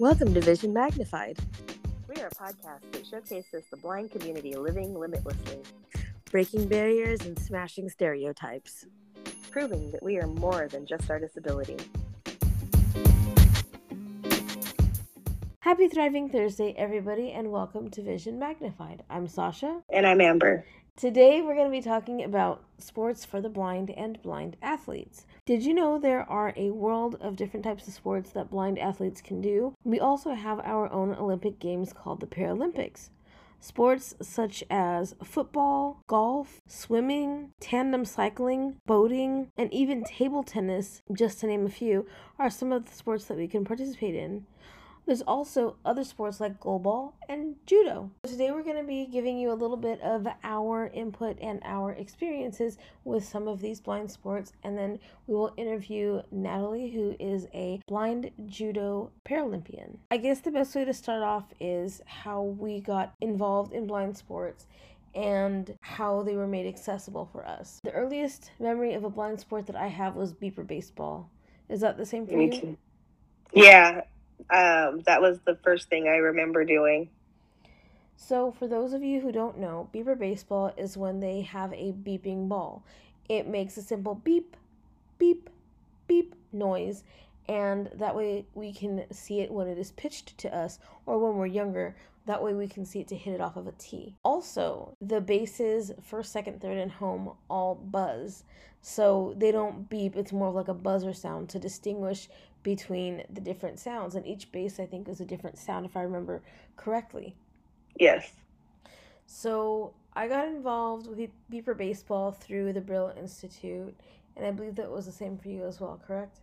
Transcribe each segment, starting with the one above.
Welcome to Vision Magnified, We are a podcast that showcases the blind community living limitlessly, breaking barriers and smashing stereotypes. proving that we are more than just our disability. Happy Thriving Thursday, everybody, and welcome to Vision Magnified. I'm Sausha. And I'm Amber. Today, we're going to be talking about sports for the blind and blind athletes. Did you know there are a world of different types of sports that blind athletes can do? We also have our own Olympic Games called the Paralympics. Sports such as football, golf, swimming, tandem cycling, boating, and even table tennis, just to name a few, are some of the sports that we can participate in. There's also other sports like goalball and judo. Today we're going to be giving you a little bit of our input and our experiences with some of these blind sports, and then we will interview Natalie, who is a blind judo Paralympian. I guess the best way to start off is how we got involved in blind sports and how they were made accessible for us. The earliest memory of a blind sport that I have was beeper baseball. Is that the same for Me you? too. Yeah, um, that was the first thing I remember doing. So, for those of you who don't know, beeper baseball is when they have a beeping ball. It makes a simple beep, beep, beep noise, and that way we can see it when it is pitched to us or when we're younger. That way we can see it to hit it off of a tee. Also, the bases first, second, third, and home all buzz. So they don't beep, it's more of like a buzzer sound to distinguish between the different sounds. And each base, I think, is a different sound if I remember correctly. Yes. So I got involved with Beeper Baseball through the Braille Institute, and I believe that was the same for you as well, correct?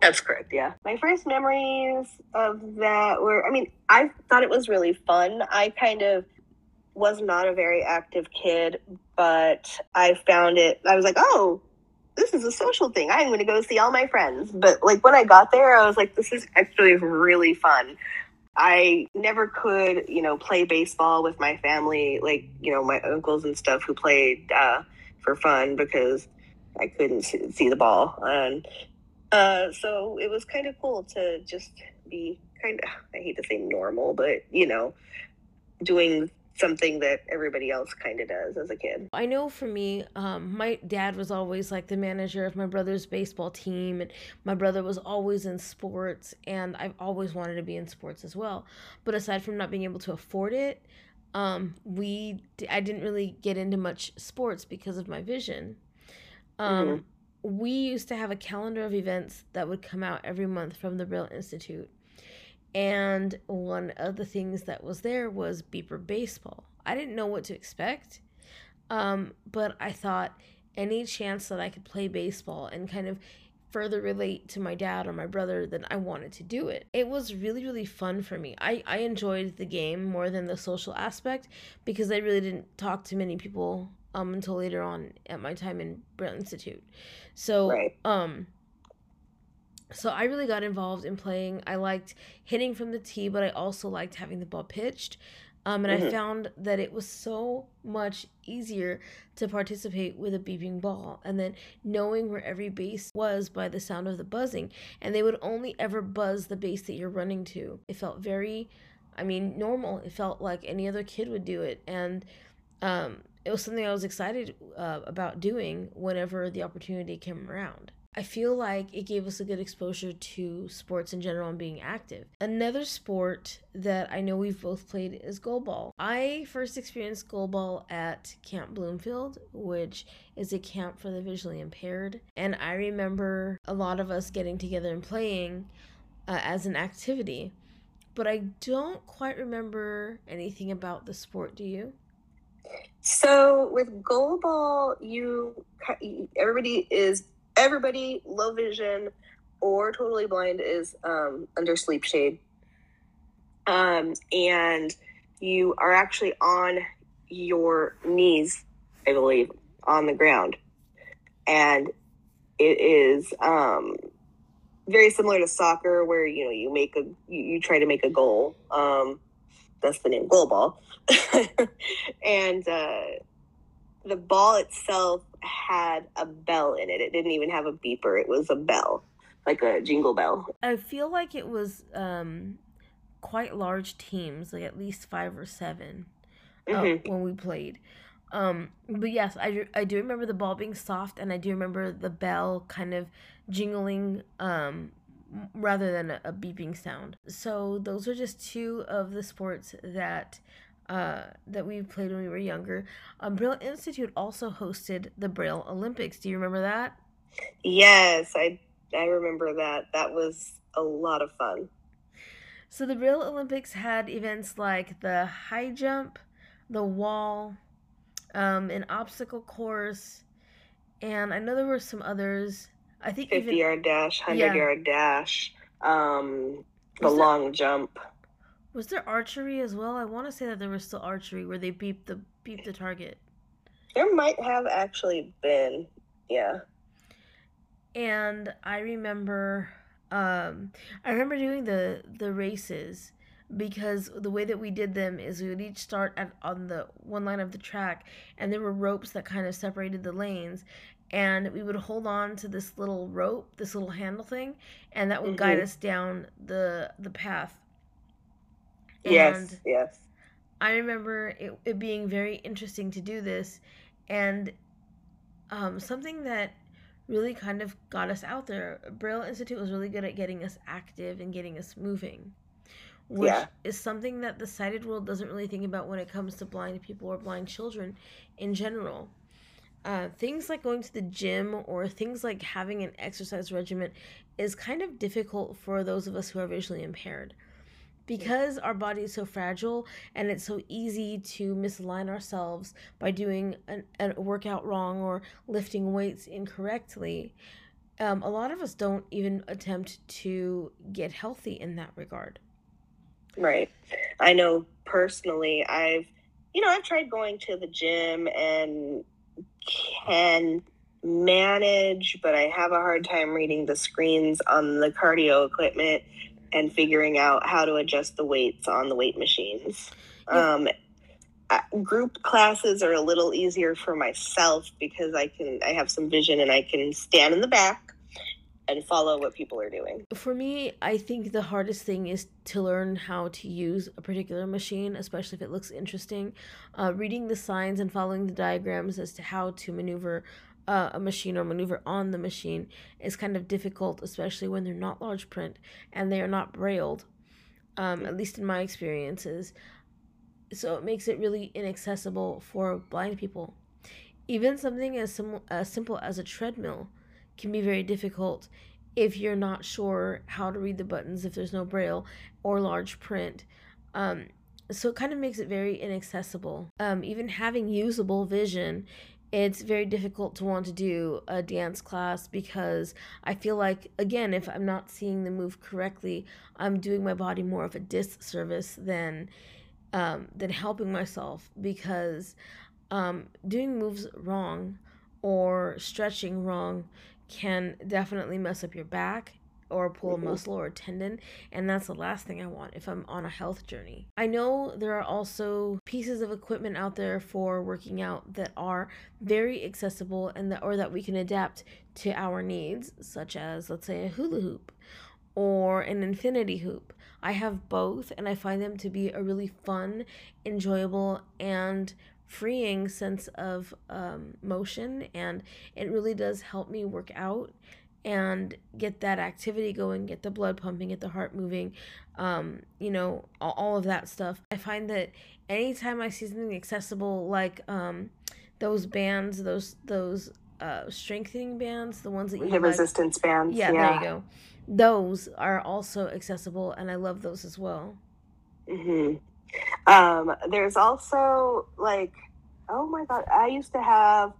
That's correct, yeah. My first memories of that were, I mean, I thought it was really fun. I kind of was not a very active kid, but I found it, I was like, oh, this is a social thing. I'm going to go see all my friends. But like when I got there, I was like, this is actually really fun. I never could, you know, play baseball with my family, like, you know, my uncles and stuff who played uh, for fun because I couldn't see, the ball. And uh, so it was kind of cool to just be kind of, I hate to say normal, but, you know, doing something that everybody else kind of does as a kid. I know for me, um, my dad was always like the manager of my brother's baseball team, and my brother was always in sports, and I've always wanted to be in sports as well. But aside from not being able to afford it, um, we I didn't really get into much sports because of my vision. Um, We used to have a calendar of events that would come out every month from the Braille Institute. And one of the things that was there was beeper baseball. I didn't know what to expect, um, but I thought any chance that I could play baseball and kind of further relate to my dad or my brother, then I wanted to do it. It was really, really fun for me. I, I enjoyed the game more than the social aspect because I really didn't talk to many people um, until later on at my time in Braille Institute. So, Right. um, so I really got involved in playing. I liked hitting from the tee, but I also liked having the ball pitched. Um, and I Mhm. found that it was so much easier to participate with a beeping ball and then knowing where every base was by the sound of the buzzing. And they would only ever buzz the base that you're running to. It felt very, I mean, normal. It felt like any other kid would do it. And um, it was something I was excited uh, about doing whenever the opportunity came around. I feel like it gave us a good exposure to sports in general and being active. Another sport that I know we've both played is goalball. I first experienced goalball at Camp Bloomfield, which is a camp for the visually impaired. And I remember a lot of us getting together and playing uh, as an activity. But I don't quite remember anything about the sport, do you? So with goalball, you everybody is everybody low vision or totally blind is um, under sleep shade, um, and you are actually on your knees, I believe, on the ground, and it is um, very similar to soccer, where you know you make a you, try to make a goal. Um, that's the name goalball, and. Uh, the ball itself had a bell in it. It didn't even have a beeper. It was a bell, like a jingle bell. I feel like it was um quite large teams, like at least five or 7 uh, Mhm. when we played. Um, but yes, I, do- I do remember the ball being soft, and I do remember the bell kind of jingling um, rather than a, a beeping sound. So those are just two of the sports that uh, that we played when we were younger. Um, Braille Institute also hosted the Braille Olympics. Do you remember that? Yes, I I remember that. That was a lot of fun. So the Braille Olympics had events like the high jump, the wall, um, an obstacle course, and I know there were some others. I think 50 even yard dash, 100 Yeah. yard dash, um, the long jump. Was there archery as well. I want to say that there was still archery where they beep the beep the target. There might have actually been. Yeah. and I remember um I remember doing the the races because the way that we did them is we would each start at on the one line of the track and there were ropes that kind of separated the lanes and we would hold on to this little rope this little handle thing and that would guide Mhm. us down the the path Yes, yes. I remember it, it being very interesting to do this, and um, something that really kind of got us out there. Braille Institute was really good at getting us active and getting us moving, which Yeah. is something that the sighted world doesn't really think about when it comes to blind people or blind children in general. Uh, things like going to the gym or things like having an exercise regimen is kind of difficult for those of us who are visually impaired because our body is so fragile and it's so easy to misalign ourselves by doing an, a workout wrong or lifting weights incorrectly um, a lot of us don't even attempt to get healthy in that regard Right. I know personally, I've, you know, I've tried going to the gym and can manage, but I have a hard time reading the screens on the cardio equipment and figuring out how to adjust the weights on the weight machines. Yeah. Um, group classes are a little easier for myself because I can I have some vision and I can stand in the back and follow what people are doing. for me i think the hardest thing is to learn how to use a particular machine especially if it looks interesting uh, reading the signs and following the diagrams as to how to maneuver uh, a machine or maneuver on the machine is kind of difficult especially when they're not large print and they are not brailled um, at least in my experiences. So it makes it really inaccessible for blind people. Even something as, sim- as simple as a treadmill can be very difficult if you're not sure how to read the buttons if there's no braille or large print. Um, so it kind of makes it very inaccessible. Um, even having usable vision it's very difficult to want to do a dance class because i feel like again if i'm not seeing the move correctly i'm doing my body more of a disservice than um, than helping myself because um, doing moves wrong or stretching wrong can definitely mess up your back or pull a Mhm. muscle or a tendon and that's the last thing i want if i'm on a health journey i know there are also pieces of equipment out there for working out that are very accessible and that or that we can adapt to our needs such as let's say a hula hoop or an infinity hoop i have both and i find them to be a really fun enjoyable and freeing sense of um, motion and it really does help me work out and get that activity going get the blood pumping get the heart moving um, you know all, all of that stuff. I find that anytime i see something accessible like um, those bands those those uh, strengthening bands the ones that you The resistance bands. yeah, there you go. Those are also accessible and i love those as well. Hmm Um, there's also like, oh my god, I used to have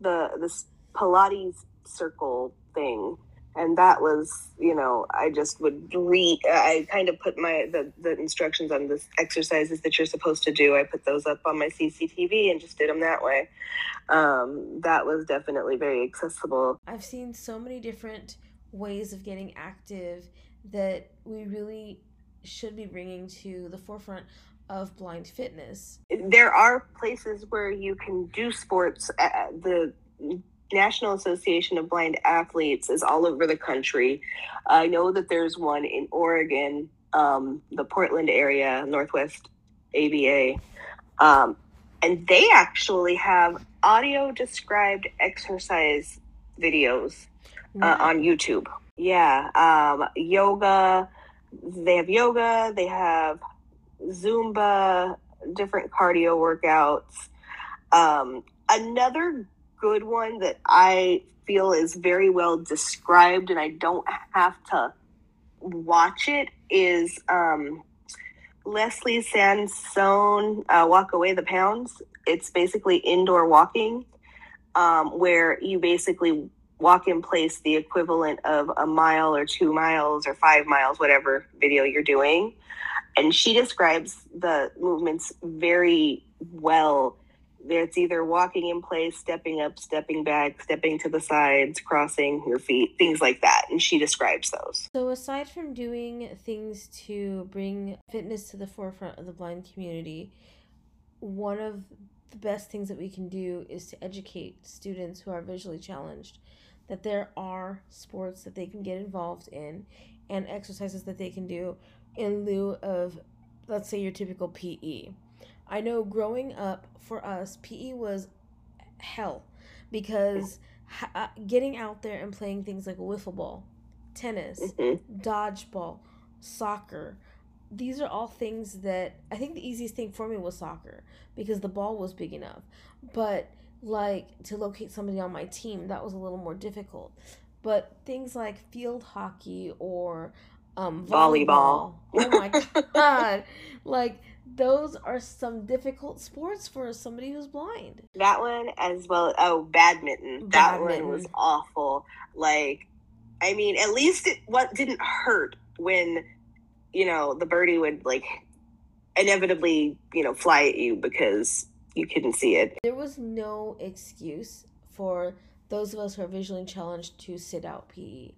the this Pilates circle thing, and that was, you know, I just would read. I kind of put my the the instructions on the exercises that you're supposed to do. I put those up on my CCTV and just did them that way. Um, that was definitely very accessible. I've seen so many different ways of getting active that we really should be bringing to the forefront of blind fitness. there are places where you can do sports. Uh, the National Association of Blind Athletes is all over the country. I know that there's one in Oregon um, the Portland area, Northwest ABA. Um, and they actually have audio described exercise videos uh, on YouTube. Yeah. Um, yoga. They have yoga. They have Zumba, different cardio workouts. Um, another good one that I feel is very well described, and I don't have to watch it, is um, Leslie Sansone, uh, Walk Away the Pounds. It's basically indoor walking, um, where you basically walk in place the equivalent of a mile or two miles or five miles, whatever video you're doing. And she describes the movements very well it's either walking in place, stepping up, stepping back, stepping to the sides, crossing your feet, things like that. And she describes those. So, aside from doing things to bring fitness to the forefront of the blind community, one of the best things that we can do is to educate students who are visually challenged that there are sports that they can get involved in and exercises that they can do in lieu of, let's say, your typical PE I know growing up for us, PE was hell because uh, getting out there and playing things like wiffle ball, tennis, mm-hmm. dodgeball, soccer, these are all things that I think the easiest thing for me was soccer because the ball was big enough. But like to locate somebody on my team, that was a little more difficult. But things like field hockey or um, volleyball. volleyball. Oh my god! like those are some difficult sports for somebody who's blind. That one as well. Oh, badminton. badminton. That one was awful. Like, I mean, at least it what didn't hurt when you know the birdie would like inevitably you know fly at you because you couldn't see it. There was no excuse for those of us who are visually challenged to sit out PE.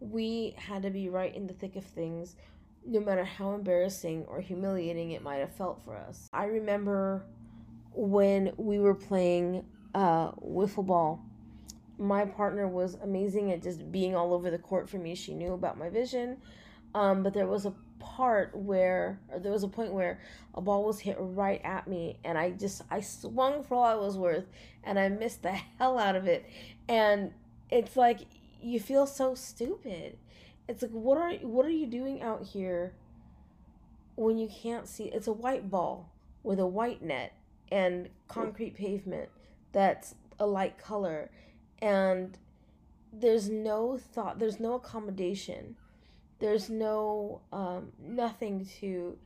We had to be right in the thick of things no matter how embarrassing or humiliating it might have felt for us. I remember when we were playing uh, wiffle ball. My partner was amazing at just being all over the court for me. She knew about my vision. Um, but there was a part where, or there was a point where a ball was hit right at me, and I just, I swung for all I was worth, and I missed the hell out of it. And it's like, you feel so stupid it's like what are what are you doing out here when you can't see it's a white ball with a white net and concrete pavement that's a light color. And there's no thought there's no accommodation. There's no um, nothing to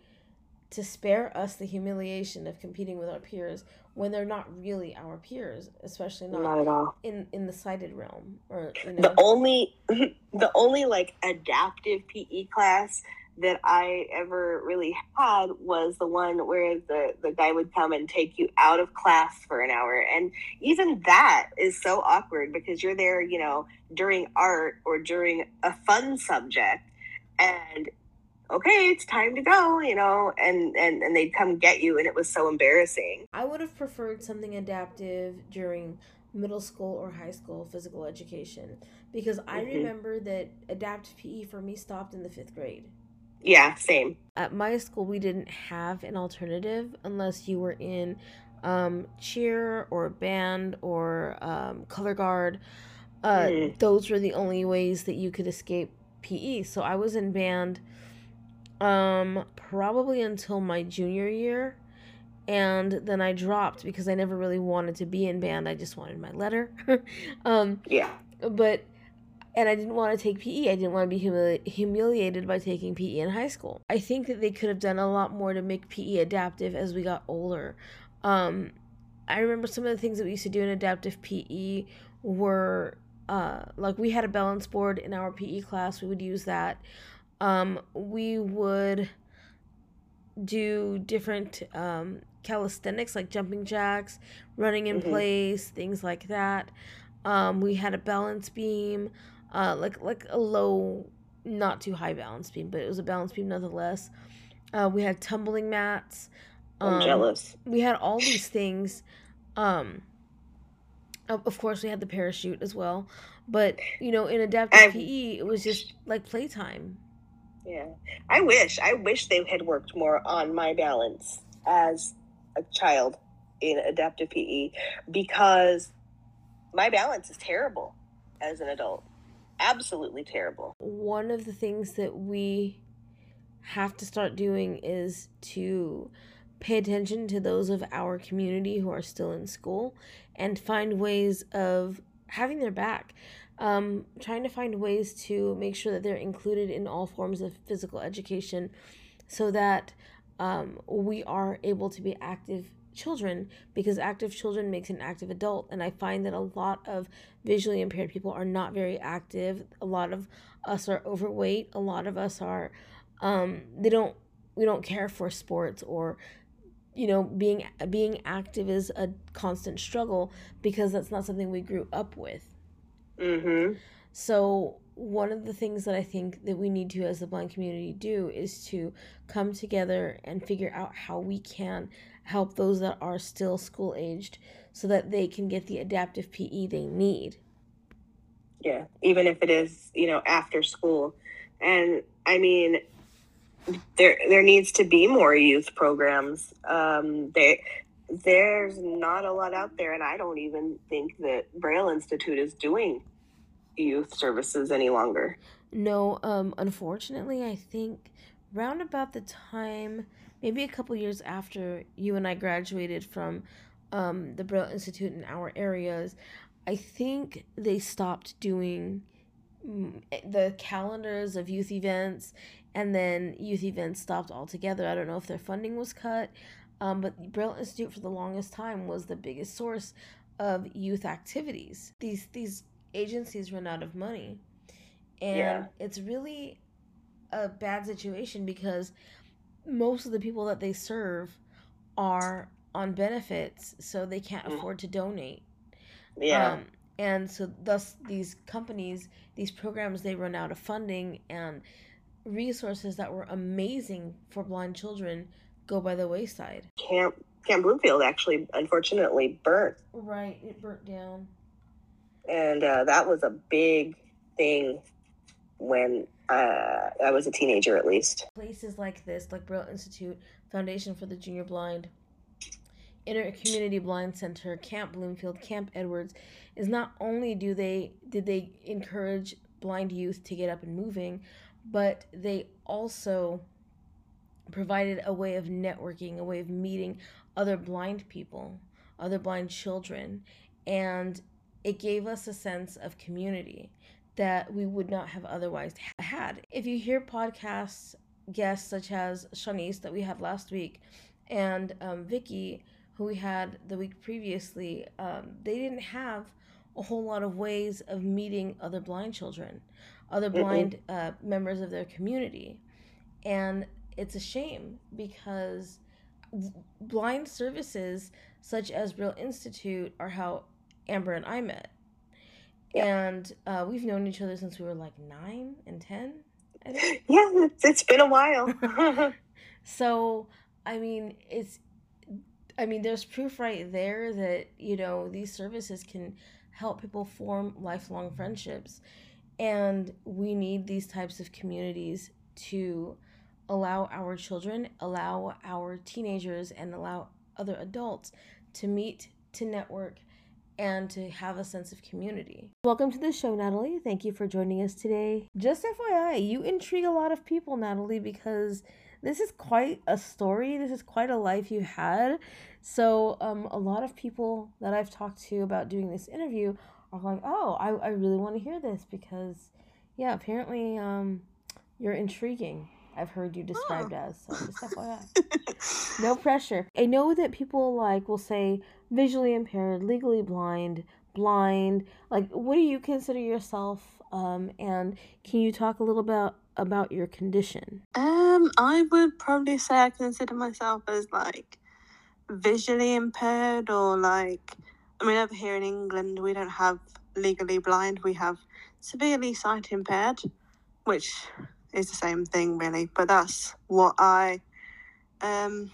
to spare us the humiliation of competing with our peers when they're not really our peers, especially not, not at all in in the sighted realm. Or you know. the only the only like adaptive PE class that I ever really had was the one where the the guy would come and take you out of class for an hour, and even that is so awkward because you're there, you know, during art or during a fun subject, and okay, it's time to go, you know, and, and, and they'd come get you, and it was so embarrassing. I would have preferred something adaptive during middle school or high school physical education because I mm-hmm. remember that adaptive PE for me stopped in the fifth grade. Yeah, same. At my school, we didn't have an alternative unless you were in um, cheer or band or um, color guard. Uh, mm. Those were the only ways that you could escape PE. So I was in band um probably until my junior year and then I dropped because I never really wanted to be in band. I just wanted my letter. um yeah. But and I didn't want to take PE. I didn't want to be humili- humiliated by taking PE in high school. I think that they could have done a lot more to make PE adaptive as we got older. Um I remember some of the things that we used to do in adaptive PE were uh, like we had a balance board in our PE class. We would use that um, we would do different um, calisthenics like jumping jacks, running in mm-hmm. place, things like that. Um, we had a balance beam, uh, like like a low, not too high balance beam, but it was a balance beam nonetheless. Uh, we had tumbling mats. I'm um, jealous. We had all these things. Um, of course, we had the parachute as well. But you know, in adaptive PE, it was just like playtime. Yeah. I wish, I wish they had worked more on my balance as a child in adaptive PE because my balance is terrible as an adult. Absolutely terrible. One of the things that we have to start doing is to pay attention to those of our community who are still in school and find ways of having their back. Um, trying to find ways to make sure that they're included in all forms of physical education so that um, we are able to be active children because active children makes an active adult. And i find that a lot of visually impaired people are not very active. A lot of us are overweight. A lot of us are um, they don't we don't care for sports or you know being being active is a constant struggle because that's not something we grew up with Mm-hmm. so one of the things that I think that we need to as the blind community do is to come together and figure out how we can help those that are still school aged so that they can get the adaptive PE they need. Yeah. Even if it is, you know, after school. And I mean, there there needs to be more youth programs. Um, they there's not a lot out there, and I don't even think that Braille Institute is doing youth services any longer. No, um, unfortunately, I think round about the time, maybe a couple years after you and I graduated from um, the Braille Institute in our areas, I think they stopped doing mm, the calendars of youth events and then youth events stopped altogether. I don't know if their funding was cut, um, but Braille Institute for the longest time was the biggest source of youth activities. These these agencies run out of money, and Yeah. it's really a bad situation because most of the people that they serve are on benefits, so they can't Mm. afford to donate. Yeah. Um, and so thus these companies, these programs, they run out of funding and resources that were amazing for blind children go by the wayside. Camp Camp Bloomfield actually, unfortunately, burnt, Right, it burnt down. and uh, that was a big thing when uh, I was a teenager, at least. Places like this, like Braille Institute, Foundation for the Junior Blind, Inter Community Blind Center, Camp Bloomfield, Camp Edwards, is not only do they did they encourage blind youth to get up and moving, but they also provided a way of networking, a way of meeting other blind people, other blind children, and it gave us a sense of community that we would not have otherwise had. If you hear podcasts guests such as Shanice that we had last week and um, Vicky who we had the week previously, um, they didn't have a whole lot of ways of meeting other blind children, other blind uh, members of their community. And it's a shame because blind services such as Braille Institute are how Amber and I met. And uh, we've known each other since we were like nine and 10, Yeah, it's, it's been a while. So, I mean, it's, I mean, there's proof right there that, you know, these services can help people form lifelong friendships. And we need these types of communities to allow our children, allow our teenagers, and allow other adults to meet, to network, and to have a sense of community. Welcome to the show, Natalie. Thank you for joining us today. Just FYI, you intrigue a lot of people, Natalie, because this is quite a story. This is quite a life you've had. So, um, a lot of people that I've talked to about doing this interview are like, oh, I, I really want to hear this because, yeah, apparently um, you're intriguing. I've heard you described as. So, just FYI. No pressure. I know that people like will say visually impaired, legally blind, blind. Like, what do you consider yourself? Um, and can you talk a little bit about your condition? Um, I would probably say I consider myself as like visually impaired or like I mean over here in England we don't have legally blind, we have severely sight impaired, which is the same thing really, but that's what I um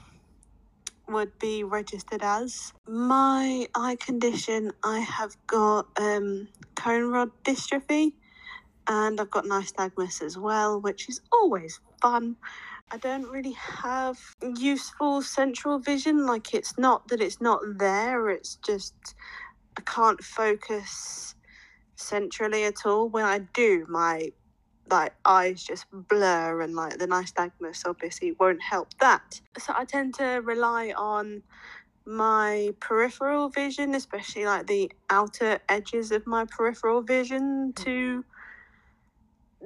would be registered as. My eye condition I have got um cone rod dystrophy and I've got nystagmus as well, which is always fun. I don't really have useful central vision. Like it's not that it's not there. It's just I can't focus centrally at all. When I do, my like eyes just blur and like the nystagmus obviously won't help that. So I tend to rely on my peripheral vision, especially like the outer edges of my peripheral vision to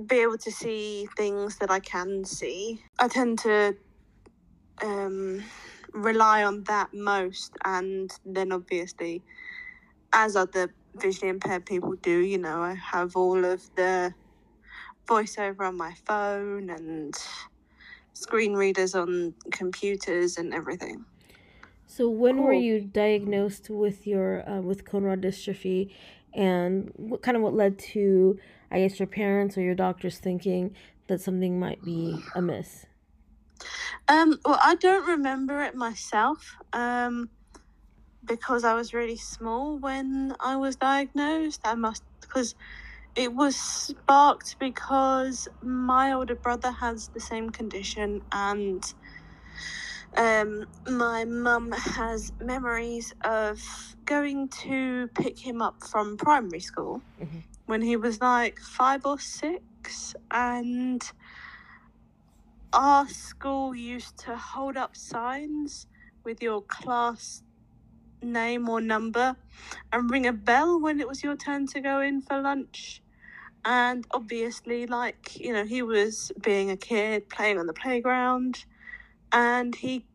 be able to see things that I can see. I tend to um, rely on that most, and then obviously, as other visually impaired people do, you know, I have all of the voiceover on my phone and screen readers on computers and everything. So when were you diagnosed with your uh, with cone rod dystrophy, and what kind of what led to I guess your parents or your doctors thinking that something might be amiss? Um, well, I don't remember it myself. Um, because I was really small when I was diagnosed. I must because it was sparked because my older brother has the same condition and um, my mum has memories of going to pick him up from primary school Mhm. when he was like five or six and our school used to hold up signs with your class name or number and ring a bell when it was your turn to go in for lunch. And obviously, like, you know, he was being a kid playing on the playground and he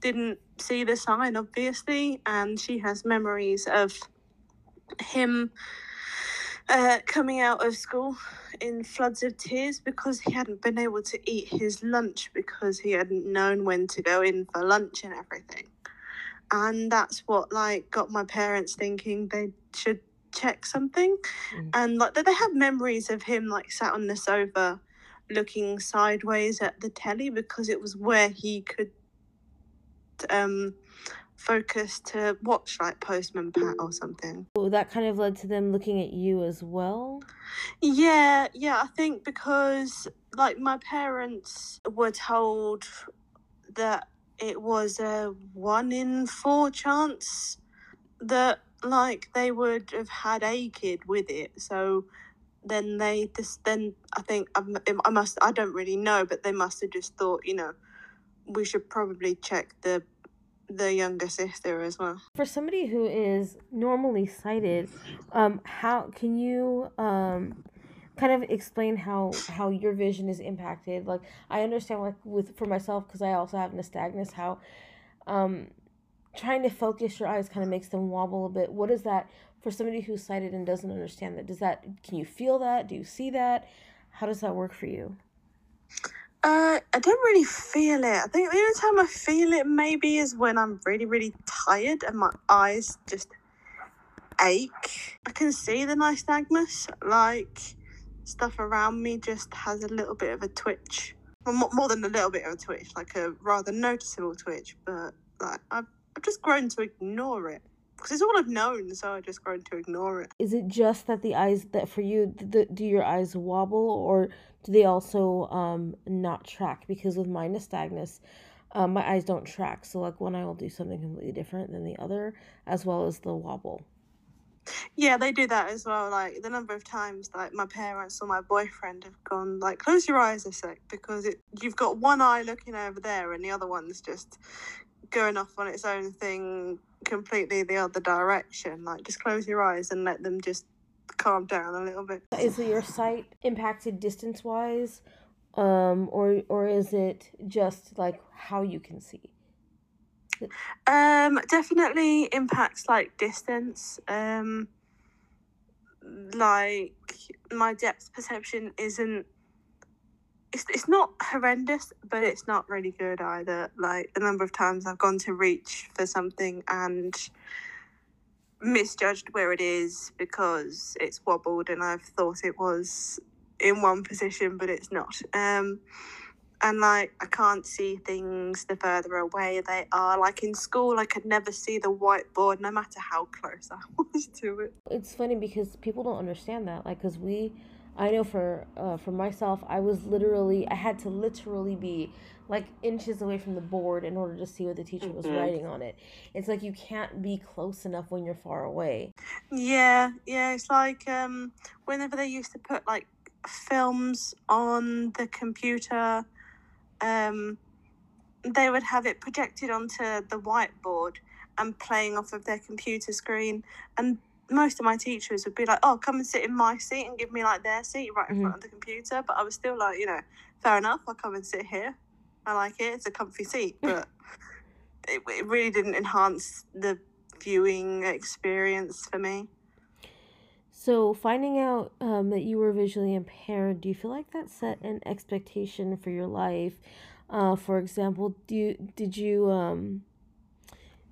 didn't see the sign, obviously. And she has memories of him uh, coming out of school in floods of tears because he hadn't been able to eat his lunch because he hadn't known when to go in for lunch and everything. And that's what like got my parents thinking they should check something. Mm. And like they have memories of him like sat on the sofa looking sideways at the telly because it was where he could um focus to watch like Postman Pat or something. Well, that kind of led to them looking at you as well. Yeah, yeah, I think because like my parents were told that it was a one in four chance that like they would have had a kid with it. So then they just then I think I must I don't really know, but they must have just thought you know we should probably check the the younger sister as well. For somebody who is normally sighted, um, how can you um, kind of explain how how your vision is impacted? Like I understand, like with for myself, because I also have nystagmus, how um, trying to focus your eyes kind of makes them wobble a bit. What is that for somebody who's sighted and doesn't understand that? Does that can you feel that? Do you see that? How does that work for you? Uh, I don't really feel it. I think the only time I feel it maybe is when I'm really, really tired and my eyes just ache. I can see the nystagmus, like stuff around me just has a little bit of a twitch. Well, more than a little bit of a twitch, like a rather noticeable twitch. But like I've, I've just grown to ignore it because it's all I've known, so I've just grown to ignore it. Is it just that the eyes that for you th- th- do your eyes wobble or do they also um not track? Because with my nystagmus, um, my eyes don't track. So like one eye will do something completely different than the other, as well as the wobble. Yeah, they do that as well. Like the number of times, like my parents or my boyfriend have gone, like, close your eyes a sec because it you've got one eye looking over there and the other one's just going off on its own thing completely the other direction. Like, just close your eyes and let them just calm down a little bit. Is your sight impacted distance wise, um, or or is it just like how you can see? Um, definitely impacts like distance. Um, like my depth perception isn't. It's, it's not horrendous, but it's not really good either. Like the number of times I've gone to reach for something and misjudged where it is because it's wobbled and I've thought it was in one position, but it's not. Um, and like I can't see things the further away they are. Like in school, I could never see the whiteboard, no matter how close I was to it. It's funny because people don't understand that. Like, cause we, I know for uh, for myself, I was literally, I had to literally be like inches away from the board in order to see what the teacher was Mhm. writing on it. It's like you can't be close enough when you're far away. Yeah, yeah. It's like um, whenever they used to put like films on the computer, um, they would have it projected onto the whiteboard and playing off of their computer screen. And most of my teachers would be like, "Oh, come and sit in my seat and give me like their seat right in Mhm. front of the computer." But I was still like, you know, fair enough. I'll come and sit here. I like it. It's a comfy seat, but it, it really didn't enhance the viewing experience for me. So finding out um, that you were visually impaired, do you feel like that set an expectation for your life? Uh, for example, do you, did you um,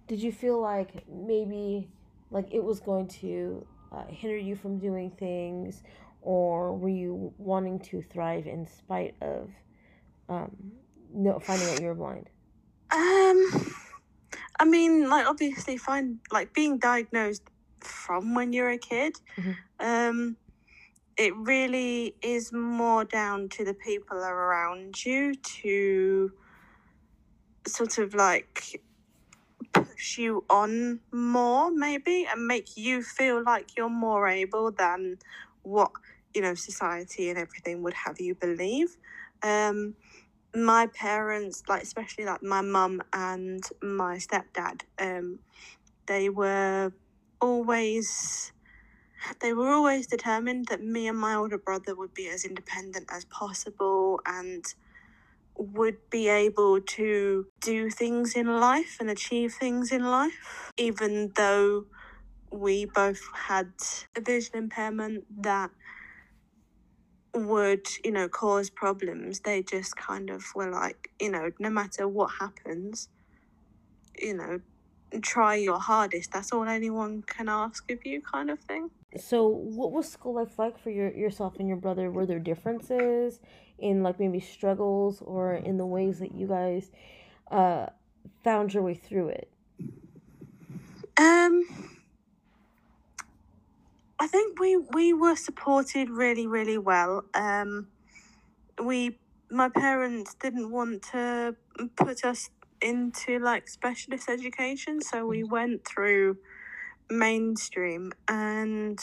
did you feel like maybe like it was going to uh, hinder you from doing things, or were you wanting to thrive in spite of um, no finding out you were blind? Um, I mean, like obviously, find like being diagnosed from when you're a kid. Mhm. Um, it really is more down to the people around you to sort of like you on more, maybe, and make you feel like you're more able than what you know society and everything would have you believe. Um, my parents, like especially like my mum and my stepdad, um, they were always they were always determined that me and my older brother would be as independent as possible and would be able to do things in life and achieve things in life, even though we both had a vision impairment that would, you know, cause problems. They just kind of were like, you know, no matter what happens, you know, try your hardest. That's all anyone can ask of you, kind of thing. So, what was school life like for your yourself and your brother? Were there differences in like maybe struggles or in the ways that you guys uh, found your way through it? Um, I think we we were supported really really well. Um, we my parents didn't want to put us into like specialist education, so we went through mainstream and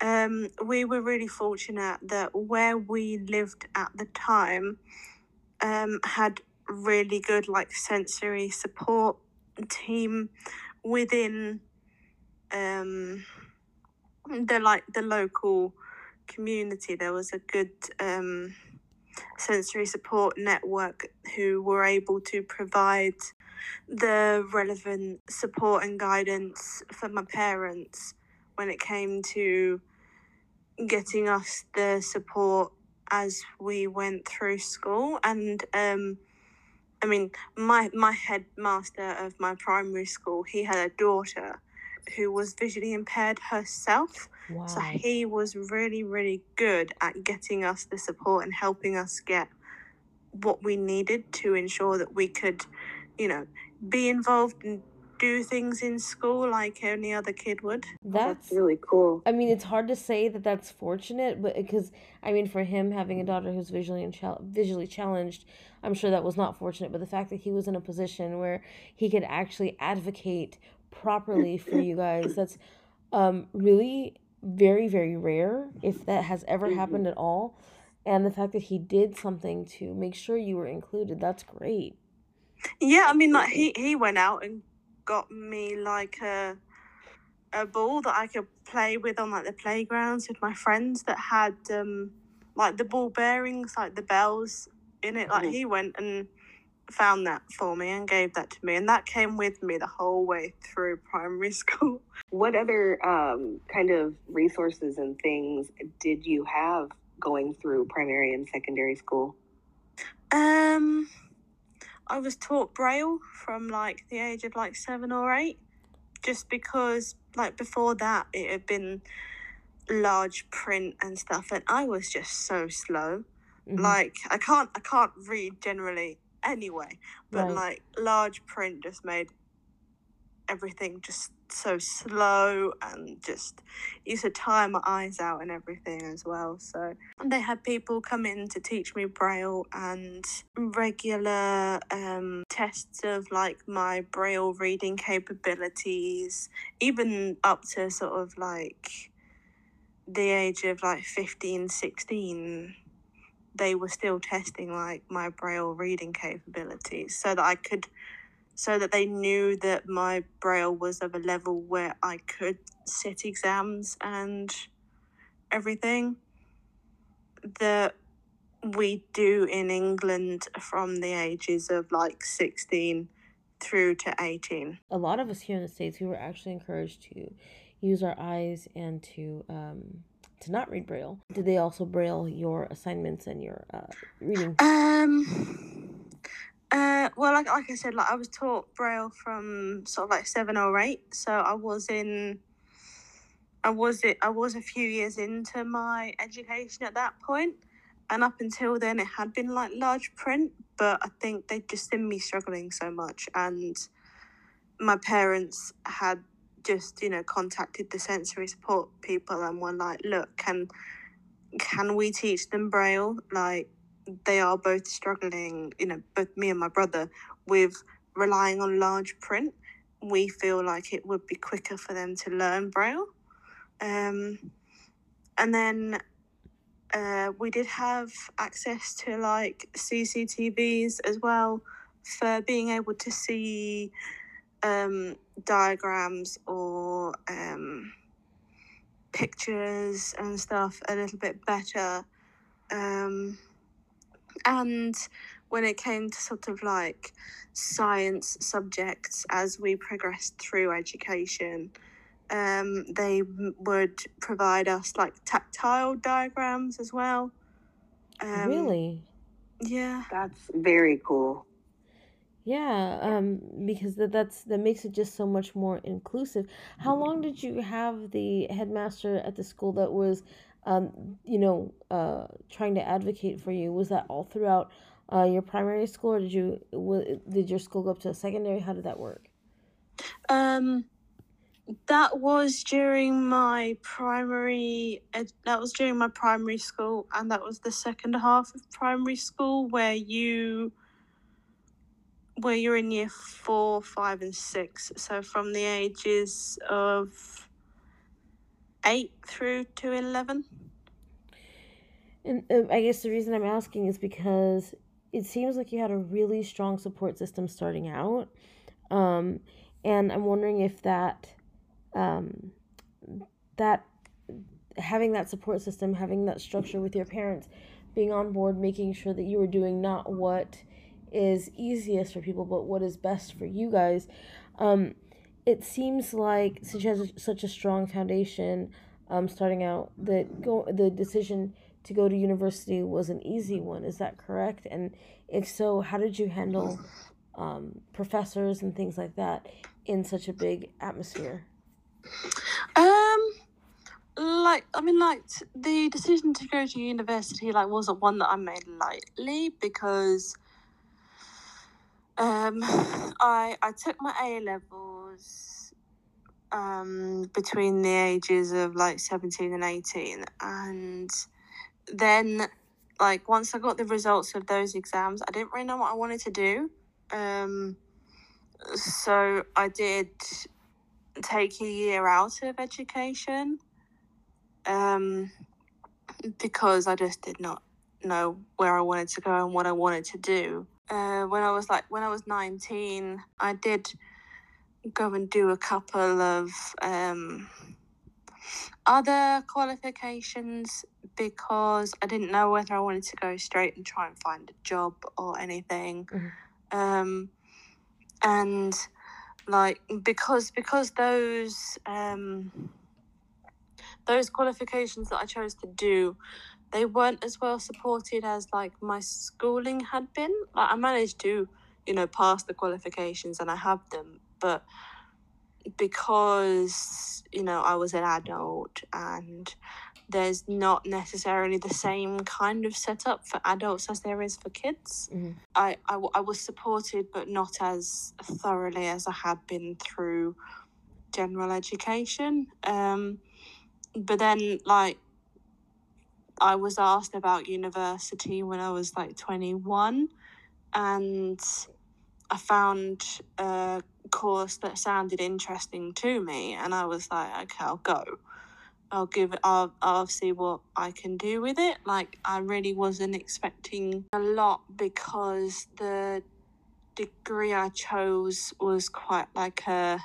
um, we were really fortunate that where we lived at the time um, had really good like sensory support team within um, the like the local community. There was a good um, sensory support network who were able to provide the relevant support and guidance for my parents when it came to getting us the support as we went through school. And um I mean my my headmaster of my primary school he had a daughter who was visually impaired herself Wow. so he was really, really good at getting us the support and helping us get what we needed to ensure that we could, you know, be involved and do things in school like any other kid would. That's really cool. I mean, it's hard to say that that's fortunate, but because I mean, for him having a daughter who's visually and chal- visually challenged, I'm sure that was not fortunate. But the fact that he was in a position where he could actually advocate properly for you guys, that's um, really very, very rare if that has ever Mhm. happened at all. And the fact that he did something to make sure you were included, that's great. Yeah, I mean, like he he went out and got me like a a ball that I could play with on like the playgrounds with my friends that had um like the ball bearings, like the bells in it. Like Mhm. he went and found that for me and gave that to me, and that came with me the whole way through primary school. What other um, kind of resources and things did you have going through primary and secondary school? Um, I was taught Braille from like the age of like seven or eight, just because like before that it had been large print and stuff, and I was just so slow. Mhm. Like I can't I can't read generally anyway, but Right. like large print just made everything just so slow and just used to tire my eyes out and everything as well. So and they had people come in to teach me braille and regular um, tests of like my braille reading capabilities, even up to sort of like the age of like 15, 16 they were still testing like my braille reading capabilities so that I could so that they knew that my braille was of a level where I could sit exams and everything that we do in England from the ages of like 16 through to 18. a lot of us here in the states we were actually encouraged to use our eyes and to um to not read braille did they also braille your assignments and your uh, reading Um. Uh. Well, like like I said, like I was taught braille from sort of like seven or eight, so I was in. I was it. I was a few years into my education at that point, and up until then, it had been like large print. But I think they'd just seen me struggling so much, and my parents had just you know contacted the sensory support people and were like, "Look, can can we teach them braille? Like, they are both struggling, you know, both me and my brother, with relying on large print. We feel like it would be quicker for them to learn braille. Um, and then uh, we did have access to like CCTVs as well for being able to see um, diagrams or um, pictures and stuff a little bit better. Um, and when it came to sort of like science subjects as we progressed through education, um, they would provide us like tactile diagrams as well. Um, really Yeah. That's very cool. Yeah um because that that's that makes it just so much more inclusive. How long did you have the headmaster at the school that was um you know uh trying to advocate for you? Was that all throughout uh your primary school or did you w- did your school go up to a secondary? How did that work? Um, that was during my primary. That was during my primary school, and that was the second half of primary school where you, where you're in year four, five, and six. So from the ages of eight through to eleven. And uh, I guess the reason I'm asking is because it seems like you had a really strong support system starting out. Um, and I'm wondering if that, um, that having that support system, having that structure with your parents, being on board, making sure that you were doing not what is easiest for people, but what is best for you guys. Um, it seems like since you have such a strong foundation, um, starting out, that go the decision to go to university was an easy one. Is that correct? And if so, how did you handle um, professors and things like that in such a big atmosphere? Um, like I mean, like the decision to go to university like wasn't one that I made lightly because um I I took my A levels um between the ages of like seventeen and eighteen, and then like once I got the results of those exams, I didn't really know what I wanted to do. Um, so I did take a year out of education um, because I just did not know where I wanted to go and what I wanted to do. Uh, when I was like when I was nineteen, I did go and do a couple of um, other qualifications because I didn't know whether I wanted to go straight and try and find a job or anything. Mhm. Um, and like because because those um, those qualifications that I chose to do, they weren't as well supported as like my schooling had been. Like I managed to, you know, pass the qualifications and I have them, but because you know I was an adult and there's not necessarily the same kind of setup for adults as there is for kids. Mhm. I was supported, but not as thoroughly as I had been through general education. Um, but then, like, I was asked about university when I was like 21, and I found a course that sounded interesting to me, and I was like, okay, I'll go. I'll give it. I'll, I'll see what I can do with it. Like I really wasn't expecting a lot because the degree I chose was quite like a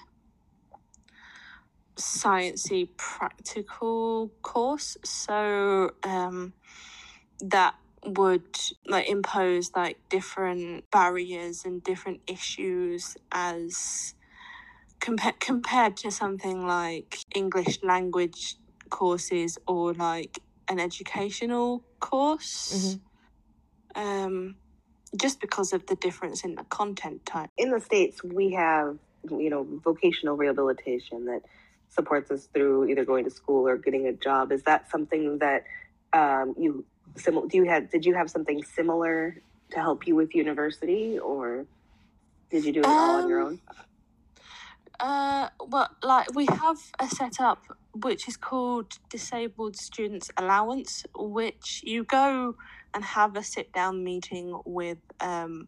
sciencey practical course. So um, that would like impose like different barriers and different issues as compared compared to something like English language courses or like an educational course. Um, just because of the difference in the content type. in the states we have you know vocational rehabilitation that supports us through either going to school or getting a job. Is that something that um, you similar do you have did you have something similar to help you with university or did you do it all on your Um, own? Uh, well, like we have a setup which is called Disabled Students Allowance, which you go and have a sit down meeting with um,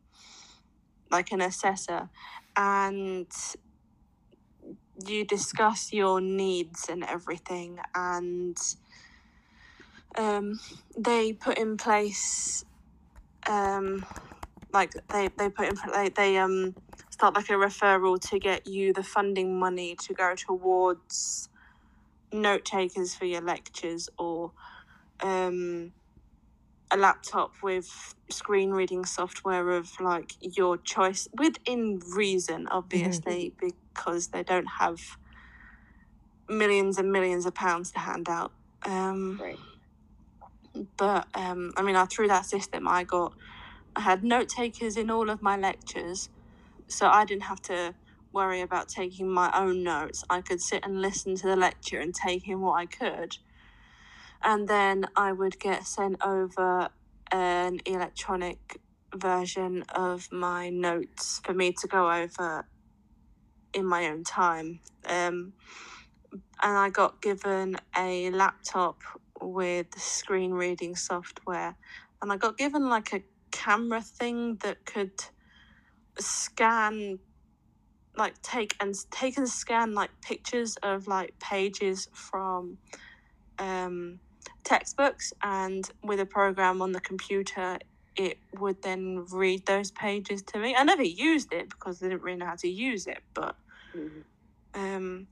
like an assessor, and you discuss your needs and everything, and um, they put in place um, like they they put in they they um start like a referral to get you the funding money to go towards note takers for your lectures or um, a laptop with screen reading software of like your choice within reason obviously because they don't have millions and millions of pounds to hand out. Um, right. but um, I mean, I through that system, I got I had note takers in all of my lectures, so I didn't have to worry about taking my own notes. I could sit and listen to the lecture and take in what I could, and then I would get sent over an electronic version of my notes for me to go over in my own time. Um, and I got given a laptop with screen reading software, and I got given like a camera thing that could scan, like take and take and scan like pictures of like pages from um, textbooks, and with a program on the computer, it would then read those pages to me. I never used it because I didn't really know how to use it, but Mhm. um,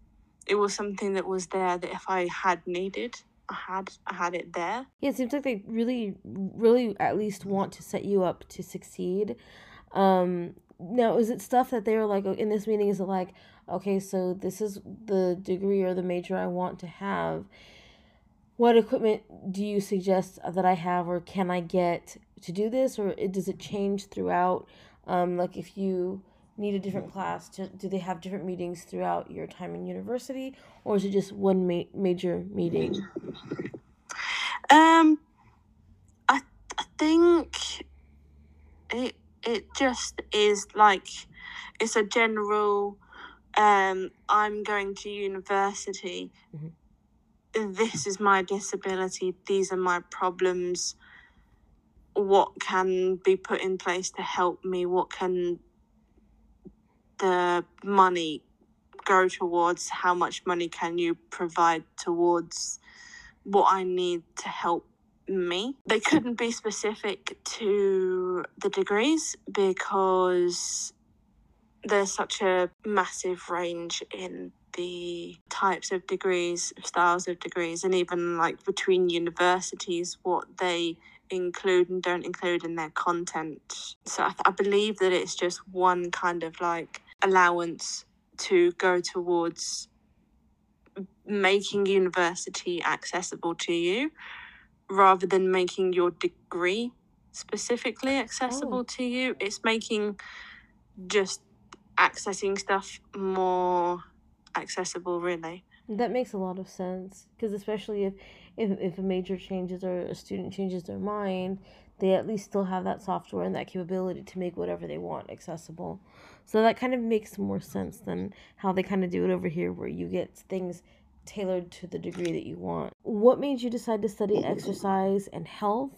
it was something that was there that if I had needed, I had I had it there. Yeah, it seems like they really, really at least want to set you up to succeed. Um, now, is it stuff that they're like in this meeting? Is it like, okay, so this is the degree or the major I want to have. What equipment do you suggest that I have, or can I get to do this, or it, does it change throughout? Um, like if you need a different class, to, do they have different meetings throughout your time in university, or is it just one ma- major meeting? Um, I I think it it just is like it's a general. Um, I'm going to university. This is my disability. These are my problems. What can be put in place to help me? What can the money go towards? How much money can you provide towards what I need to help me? They couldn't be specific to the degrees because there's such a massive range in the types of degrees, styles of degrees, and even like between universities, what they include and don't include in their content. So I, I believe that it's just one kind of like allowance to go towards making university accessible to you rather than making your degree specifically accessible Oh. to you. It's making just accessing stuff more accessible, really. That makes a lot of sense because especially if if, if a major changes or a student changes their mind, they at least still have that software and that capability to make whatever they want accessible. So that kind of makes more sense than how they kind of do it over here, where you get things tailored to the degree that you want. What made you decide to study exercise and health?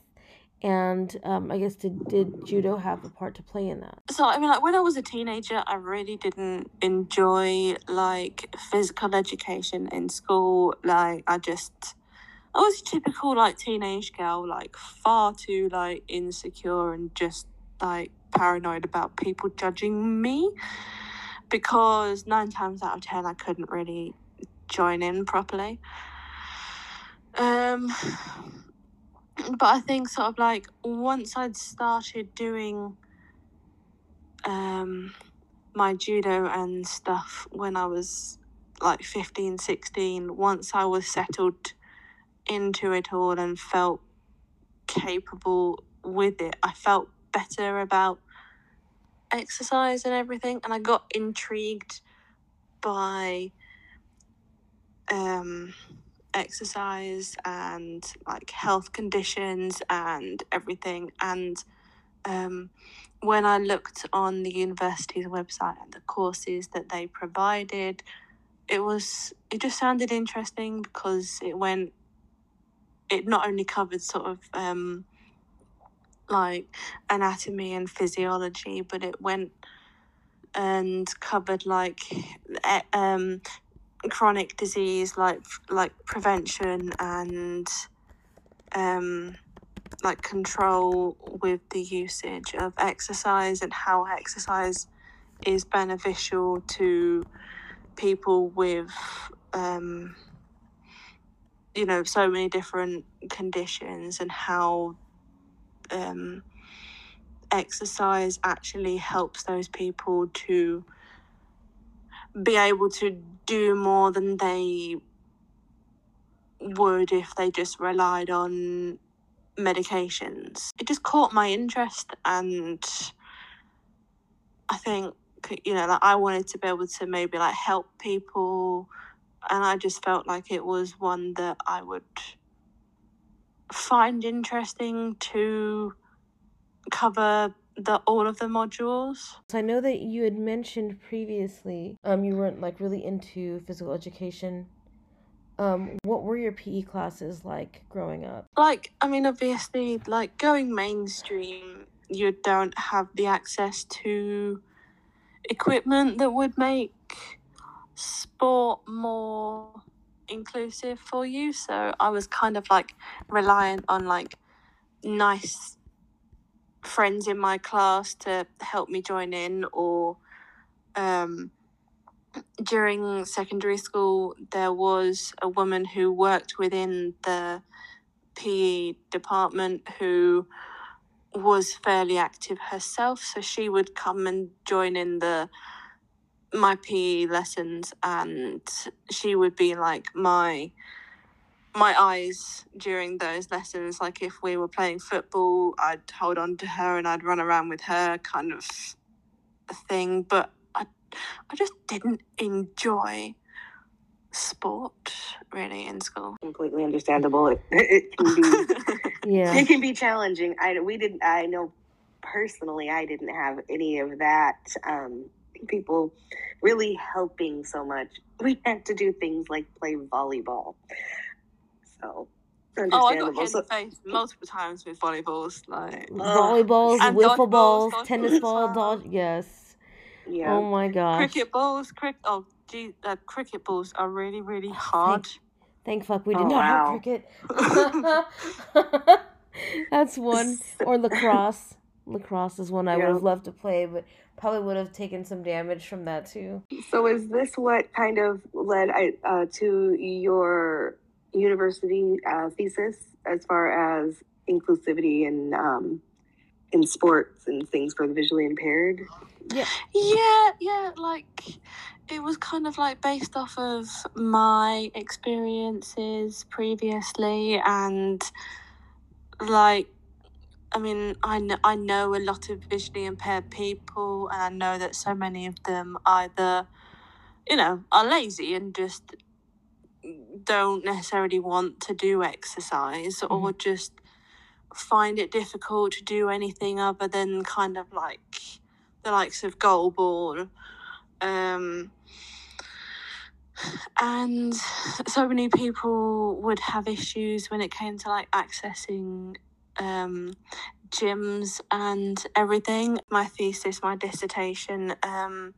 And um, I guess did, did judo have a part to play in that? So I mean, like when I was a teenager, I really didn't enjoy like physical education in school. Like I just, I was a typical like teenage girl, like far too like insecure and just like paranoid about people judging me. Because nine times out of ten, I couldn't really join in properly. Um, but I think sort of like once I'd started doing um my judo and stuff when I was like 15 16 once I was settled into it all and felt capable with it I felt better about exercise and everything and I got intrigued by um exercise and like health conditions and everything. And um, when I looked on the university's website and the courses that they provided, it was it just sounded interesting because it went. It not only covered sort of um, like anatomy and physiology, but it went and covered like um chronic disease like like prevention and um like control with the usage of exercise and how exercise is beneficial to people with um you know so many different conditions and how um exercise actually helps those people to be able to do more than they would if they just relied on medications. It just caught my interest, and I think you know, like I wanted to be able to maybe like help people, and I just felt like it was one that I would find interesting to cover the all of the modules. So I know that you had mentioned previously um you weren't like really into physical education. Um what were your PE classes like growing up? Like I mean obviously like going mainstream you don't have the access to equipment that would make sport more inclusive for you so I was kind of like reliant on like nice friends in my class to help me join in or um, during secondary school there was a woman who worked within the PE department who was fairly active herself so she would come and join in the my PE lessons and she would be like my my eyes during those lessons. Like if we were playing football, I'd hold on to her and I'd run around with her, kind of thing. But I, I just didn't enjoy sport really in school. Completely understandable. It, it can be Yeah. it can be challenging. I we didn't. I know personally, I didn't have any of that. Um, people really helping so much. We had to do things like play volleyball. So Oh, I got understandable. hit in the face multiple times with volleyballs. Like, Volleyballs, And wiffle dodgeballs, balls, tennis as ball, well. dodge yes. yeah. Oh my gosh. cricket balls, cricket. Oh, gee, uh, cricket balls are really, really hard. Thank fuck we did Oh, not wow. have cricket. That's one. Or lacrosse. Lacrosse is one I would have loved to play, but probably would have taken some damage from that too. So is this what kind of led I- uh, to your university uh, thesis as far as inclusivity and um, in sports and things for the visually impaired? Yeah. Yeah, yeah, like it was kind of like based off of my experiences previously and like I mean, I know, I know a lot of visually impaired people and I know that so many of them either you know, are lazy and just don't necessarily want to do exercise mm-hmm. or just find it difficult to do anything other than kind of like the likes of goalball. Um, and so many people would have issues when it came to like accessing um, gyms and everything. My thesis, my dissertation um,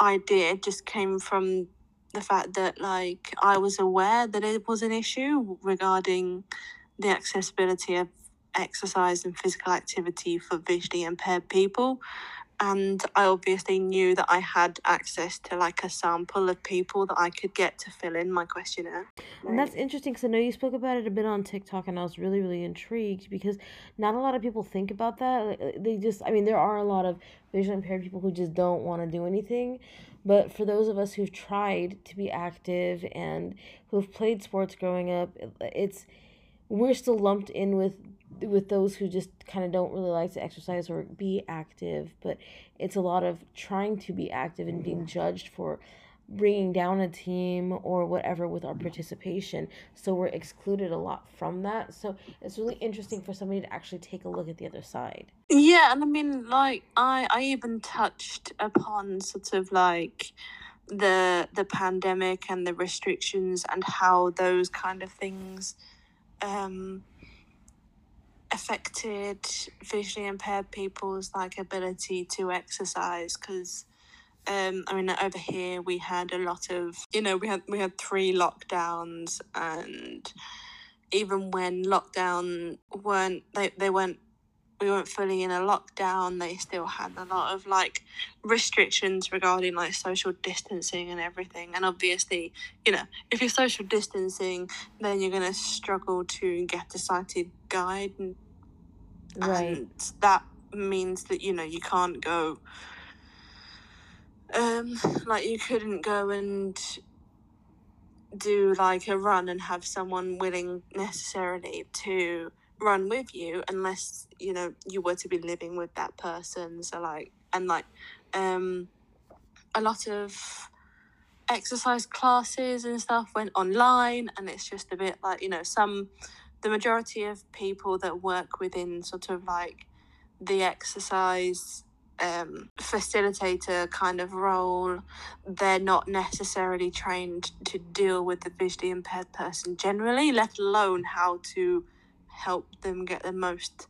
idea just came from the fact that like I was aware that it was an issue regarding the accessibility of exercise and physical activity for visually impaired people and I obviously knew that I had access to like a sample of people that I could get to fill in my questionnaire. And that's interesting because I know you spoke about it a bit on TikTok, and I was really, really intrigued because not a lot of people think about that. Uh, they just, I mean, there are a lot of visually impaired people who just don't want to do anything. But for those of us who've tried to be active and who've played sports growing up, it's we're still lumped in with with those who just kind of don't really like to exercise or be active, but it's a lot of trying to be active and being judged for bringing down a team or whatever with our participation. So we're excluded a lot from that. So it's really interesting for somebody to actually take a look at the other side. Yeah, and I mean like I I even touched upon sort of like the the pandemic and the restrictions and how those kind of things um affected visually impaired people's like ability to exercise because um, I mean over here we had a lot of you know we had we had three lockdowns and even when lockdown weren't they, they weren't we weren't fully in a lockdown they still had a lot of like restrictions regarding like social distancing and everything. And obviously you know if you're social distancing then you're going to struggle to get a sighted guide and, right. and that means that you know you can't go um like you couldn't go and do like a run and have someone willing necessarily to run with you unless you know you were to be living with that person so like and like um a lot of exercise classes and stuff went online and it's just a bit like you know some the majority of people that work within sort of like the exercise um, facilitator kind of role, they're not necessarily trained to deal with the visually impaired person generally, let alone how to help them get the most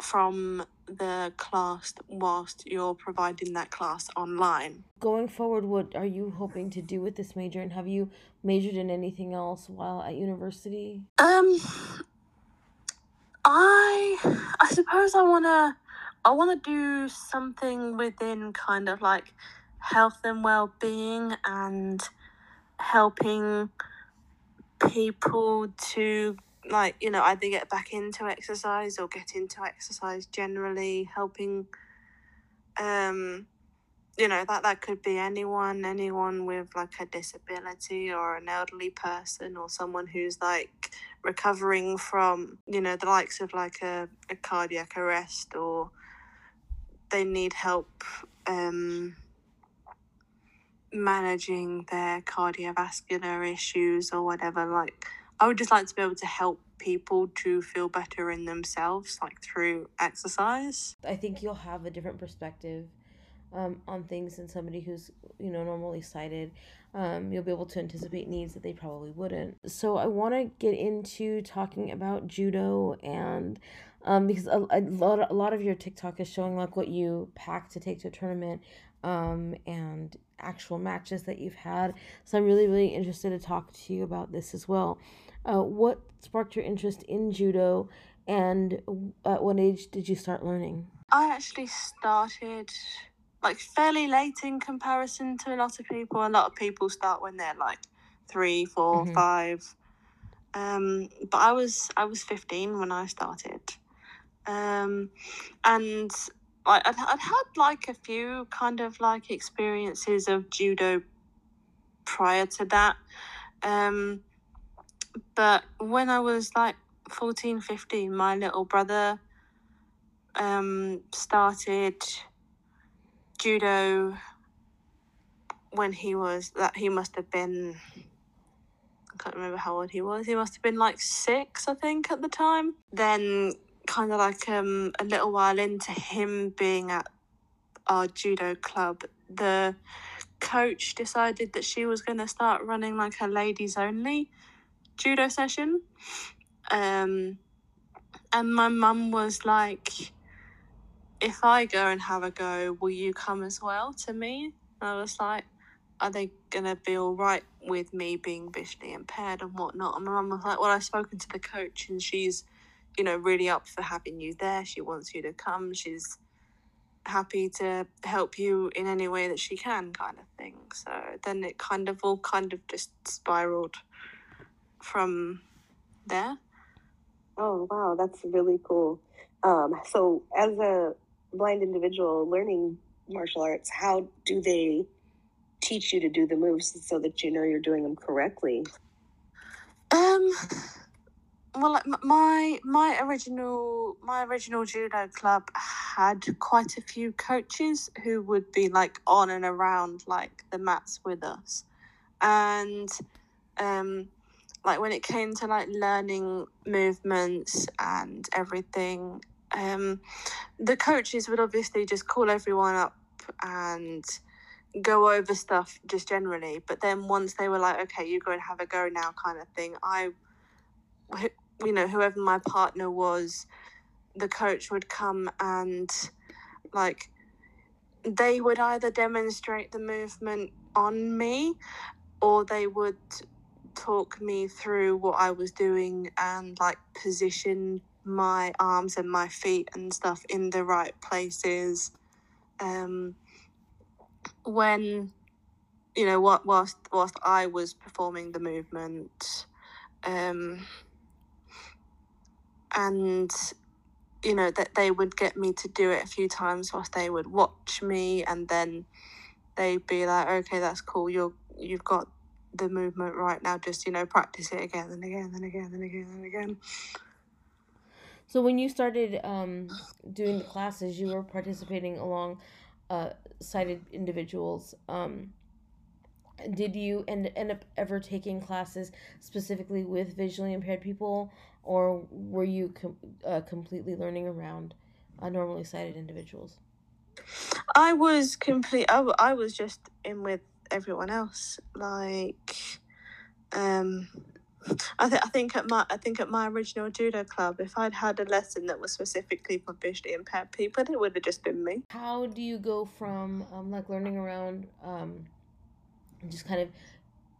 from the class whilst you're providing that class online. Going forward, what are you hoping to do with this major and have you majored in anything else while at university? Um I I suppose I want to I want to do something within kind of like health and well-being and helping people to like you know either get back into exercise or get into exercise generally helping um you know that that could be anyone anyone with like a disability or an elderly person or someone who's like recovering from you know the likes of like a, a cardiac arrest or they need help um managing their cardiovascular issues or whatever like I would just like to be able to help people to feel better in themselves, like through exercise. I think you'll have a different perspective um, on things than somebody who's, you know, normally sighted. Um, you'll be able to anticipate needs that they probably wouldn't. So I want to get into talking about judo and um, because a, a lot a lot of your TikTok is showing like what you pack to take to a tournament um, and actual matches that you've had. So I'm really really interested to talk to you about this as well. Uh, what sparked your interest in judo, and at what age did you start learning? I actually started like fairly late in comparison to a lot of people. A lot of people start when they're like three, four, mm-hmm. five. Um, but I was I was fifteen when I started, um, and like I'd, I'd had like a few kind of like experiences of judo prior to that. Um, but when I was like 14, 15, my little brother um, started judo when he was that he must have been I can't remember how old he was. He must have been like six, I think, at the time. Then, kind of like um, a little while into him being at our judo club, the coach decided that she was going to start running like a ladies only judo session. Um, and my mum was like, if I go and have a go, will you come as well to me? And I was like, are they to be all right with me being visually impaired and whatnot? And my mum was like, well, I've spoken to the coach and she's, you know, really up for having you there. She wants you to come. She's happy to help you in any way that she can, kind of thing. So then it kind of all kind of just spiraled from there. Oh wow, that's really cool. Um, so as a blind individual learning martial arts, how do they teach you to do the moves so that you know you're doing them correctly? Um, well, my my original my original judo club had quite a few coaches who would be like on and around like the mats with us, and um, like when it came to like learning movements and everything, um, the coaches would obviously just call everyone up and go over stuff just generally. But then once they were like, okay, you go and have a go now, kind of thing, I, you know, whoever my partner was, the coach would come and like they would either demonstrate the movement on me or they would talk me through what I was doing and like position my arms and my feet and stuff in the right places. Um, when you know what whilst whilst I was performing the movement, um, and you know that they would get me to do it a few times whilst they would watch me and then they'd be like okay that's cool you're you've got the movement right now just you know practice it again and again and again and again and again. So when you started um, doing the classes you were participating along uh, sighted individuals um, did you end, end up ever taking classes specifically with visually impaired people or were you com- uh, completely learning around uh, normally sighted individuals? I was complete I, w- I was just in with everyone else. Like, um, I think I think at my I think at my original judo club, if I'd had a lesson that was specifically for visually impaired people, it would have just been me. How do you go from um, like learning around um, just kind of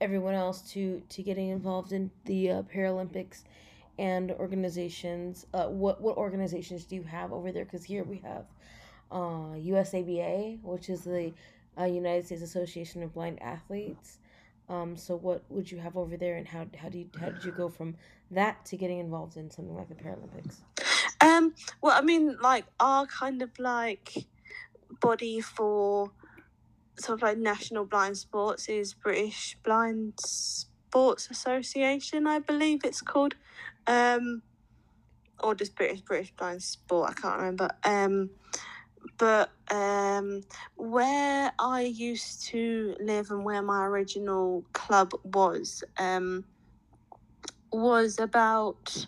everyone else to to getting involved in the uh, Paralympics and organizations? Uh, what what organizations do you have over there? Because here we have uh, USABA, which is the uh, United States Association of Blind Athletes. Um, so what would you have over there, and how how do you how did you go from that to getting involved in something like the Paralympics? Um. Well, I mean, like our kind of like body for sort of like national blind sports is British Blind Sports Association, I believe it's called, um, or just British British Blind Sport. I can't remember. Um, but um, where I used to live and where my original club was um, was about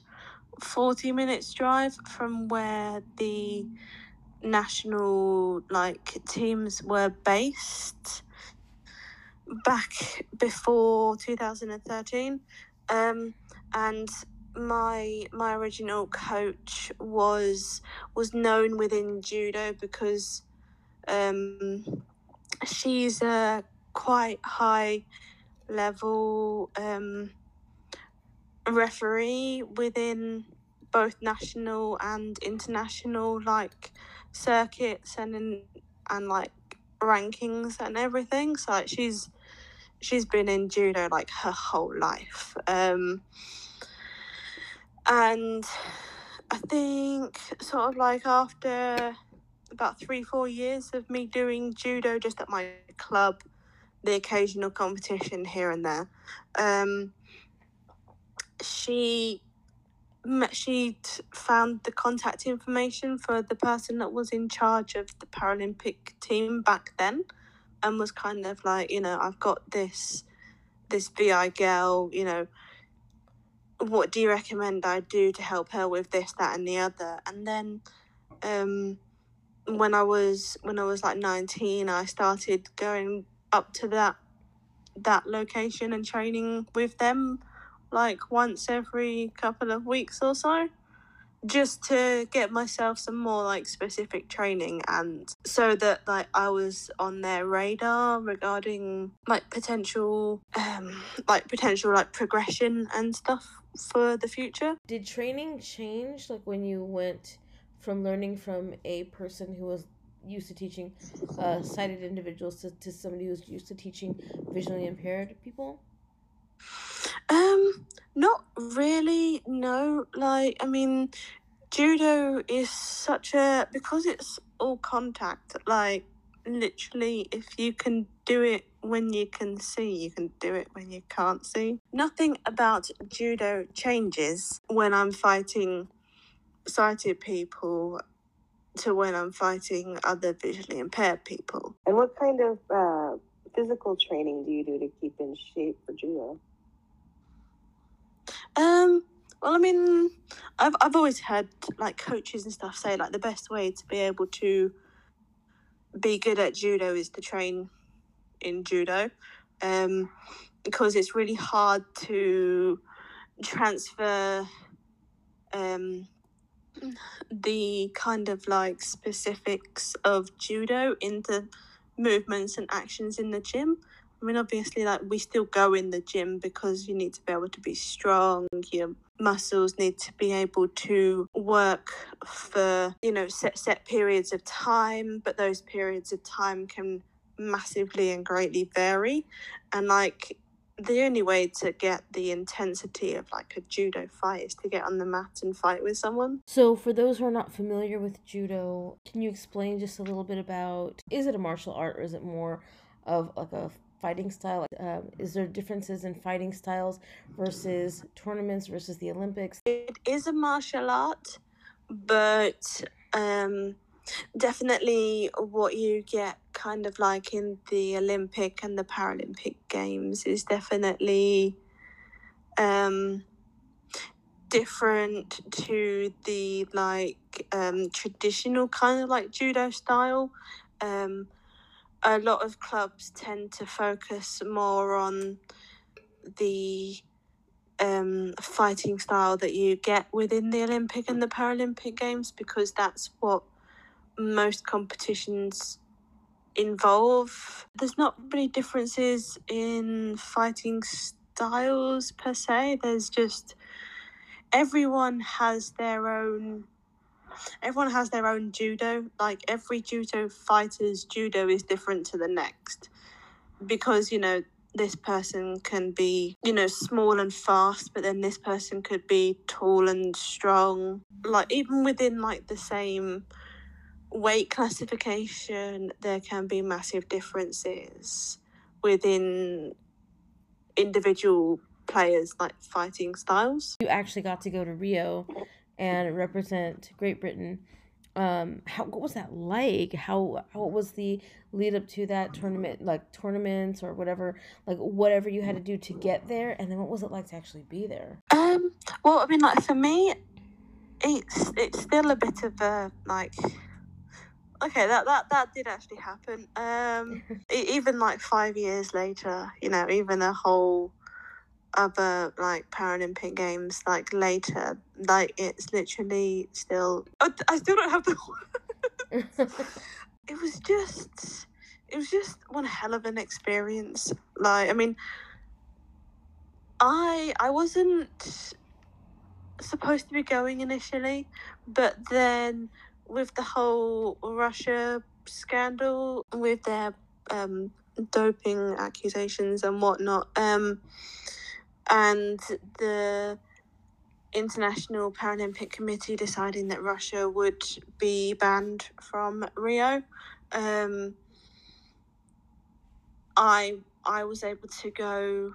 40 minutes drive from where the national like teams were based back before 2013 um, and my my original coach was was known within judo because um, she's a quite high level um, referee within both national and international like circuits and in, and like rankings and everything. So like she's she's been in judo like her whole life. Um and I think sort of like after about three, four years of me doing judo just at my club, the occasional competition here and there, um, she she found the contact information for the person that was in charge of the Paralympic team back then, and was kind of like, you know, I've got this this VI girl, you know, what do you recommend I do to help her with this, that, and the other? And then, um, when I was when I was like nineteen, I started going up to that that location and training with them like once every couple of weeks or so just to get myself some more like specific training and so that like I was on their radar regarding like potential um like potential like progression and stuff for the future. Did training change like when you went from learning from a person who was used to teaching uh, sighted individuals to, to somebody who's used to teaching visually impaired people? Um, not really. No, like I mean, judo is such a because it's all contact. Like literally, if you can do it when you can see, you can do it when you can't see. Nothing about judo changes when I'm fighting sighted people to when I'm fighting other visually impaired people. And what kind of uh, physical training do you do to keep in shape for judo? Um, well, I mean, I've I've always had like coaches and stuff say like the best way to be able to be good at judo is to train in judo, um, because it's really hard to transfer um the kind of like specifics of judo into movements and actions in the gym. I mean, obviously, like we still go in the gym because you need to be able to be strong. Your muscles need to be able to work for you know set set periods of time, but those periods of time can massively and greatly vary. And like the only way to get the intensity of like a judo fight is to get on the mat and fight with someone. So, for those who are not familiar with judo, can you explain just a little bit about is it a martial art or is it more of like a fighting style? Um, is there differences in fighting styles versus tournaments versus the Olympics? It is a martial art, but um, definitely what you get kind of like in the Olympic and the Paralympic Games is definitely um, different to the like um, traditional kind of like judo style. Um, a lot of clubs tend to focus more on the um, fighting style that you get within the Olympic and the Paralympic Games because that's what most competitions involve. There's not really differences in fighting styles per se. There's just everyone has their own everyone has their own judo. Like every judo fighter's judo is different to the next. Because, you know, this person can be, you know, small and fast, but then this person could be tall and strong. Like even within like the same weight classification, there can be massive differences within individual players like fighting styles. You actually got to go to Rio and represent Great Britain. Um, how what was that like? How how was the lead up to that tournament, like tournaments or whatever, like whatever you had to do to get there, and then what was it like to actually be there? Um, well, I mean, like for me, it's it's still a bit of a like okay that that that did actually happen um even like five years later you know even a whole other like paralympic games like later like it's literally still oh, i still don't have the it was just it was just one hell of an experience like i mean i i wasn't supposed to be going initially but then with the whole Russia scandal with their um, doping accusations and whatnot, um, and the International Paralympic Committee deciding that Russia would be banned from Rio. Um, I I was able to go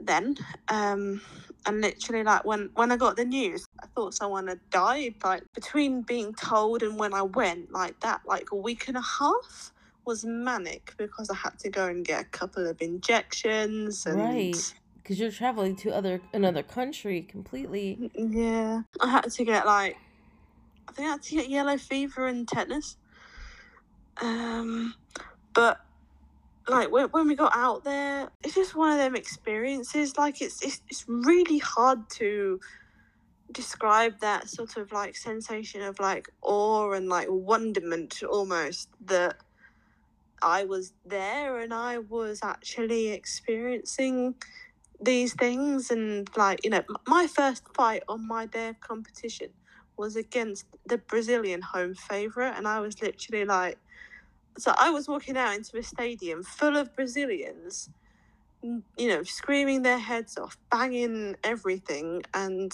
then um and literally like when when i got the news i thought someone had died like between being told and when i went like that like a week and a half was manic because I had to go and get a couple of injections and Right. Because you're traveling to other another country completely. yeah, I had to get like I think I had to get yellow fever and tetanus. Um, but like when, when we got out there, it's just one of them experiences. Like it's it's it's really hard to describe that sort of like sensation of like awe and like wonderment almost that I was there and I was actually experiencing these things and like you know my first fight on my day of competition was against the Brazilian home favorite and I was literally like so I was walking out into a stadium full of Brazilians you know screaming their heads off banging everything and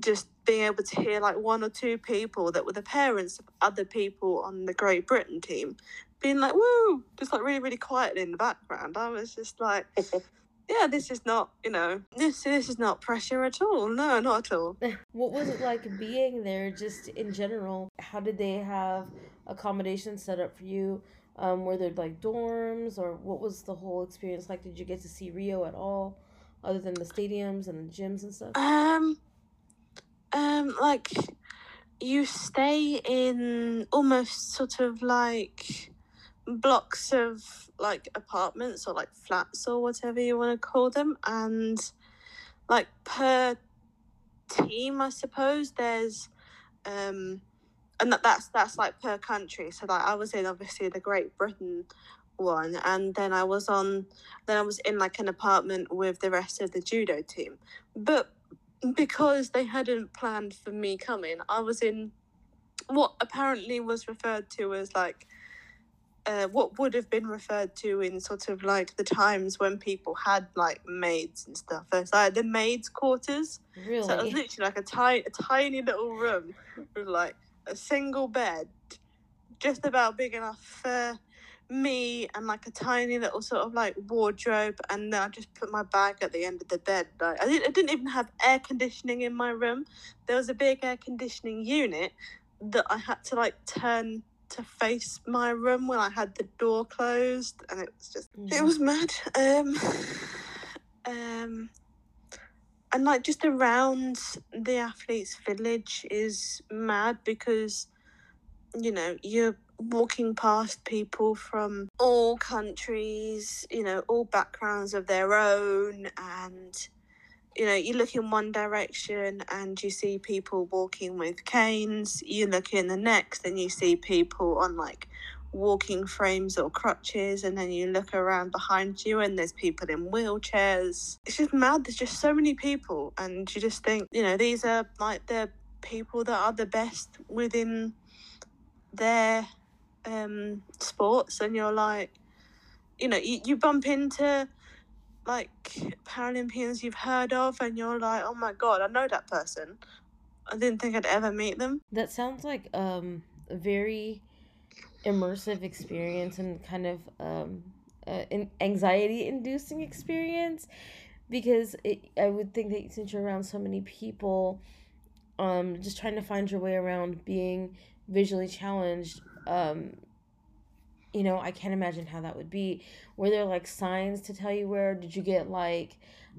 just being able to hear like one or two people that were the parents of other people on the Great Britain team being like, woo, just like really, really quiet in the background. I was just like, yeah, this is not, you know, this this is not pressure at all. No, not at all. What was it like being there just in general? How did they have accommodations set up for you? Um, were there like dorms or what was the whole experience like? Did you get to see Rio at all other than the stadiums and the gyms and stuff? Um, um, like you stay in almost sort of like blocks of like apartments or like flats or whatever you want to call them, and like per team, I suppose there's um, and that, that's that's like per country. So like I was in obviously the Great Britain one, and then I was on, then I was in like an apartment with the rest of the judo team, but because they hadn't planned for me coming, I was in what apparently was referred to as like uh, what would have been referred to in sort of like the times when people had like maids and stuff. It's like the maids' quarters. Really? So it was literally like a tiny, a tiny little room with like a single bed, just about big enough for me and like a tiny little sort of like wardrobe, and then I just put my bag at the end of the bed. Like I didn't, I didn't even have air conditioning in my room. There was a big air conditioning unit that I had to like turn to face my room when I had the door closed, and it was just it Mhm. was mad. Um, um, and like just around the athletes' village is mad because you know you're walking past people from all countries, you know, all backgrounds of their own, and you know, you look in one direction and you see people walking with canes. You look in the next and you see people on like walking frames or crutches, and then you look around behind you and there's people in wheelchairs. It's just mad. There's just so many people, and you just think, you know, these are like the people that are the best within their um sports, and you're like, you know, you, you bump into like Paralympians you've heard of, and you're like, oh my god, I know that person. I didn't think I'd ever meet them. That sounds like um a very immersive experience and kind of um uh, an anxiety inducing experience because it, I would think that since you're around so many people um just trying to find your way around being visually challenged um you know I can't imagine how that would be were there like signs to tell you where did you get like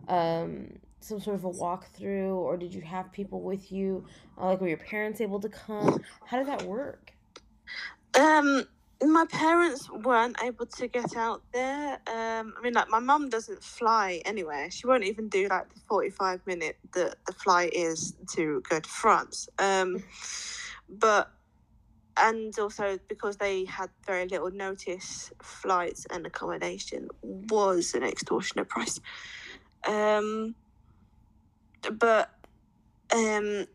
um some sort of a walkthrough or did you have people with you uh, like were your parents able to come how did that work Um, my parents weren't able to get out there. Um, I mean, like my mum doesn't fly anywhere. She won't even do like the forty-five minute that the flight is to go to France. Um, but and also because they had very little notice, flights and accommodation was an extortionate price. Um, but um,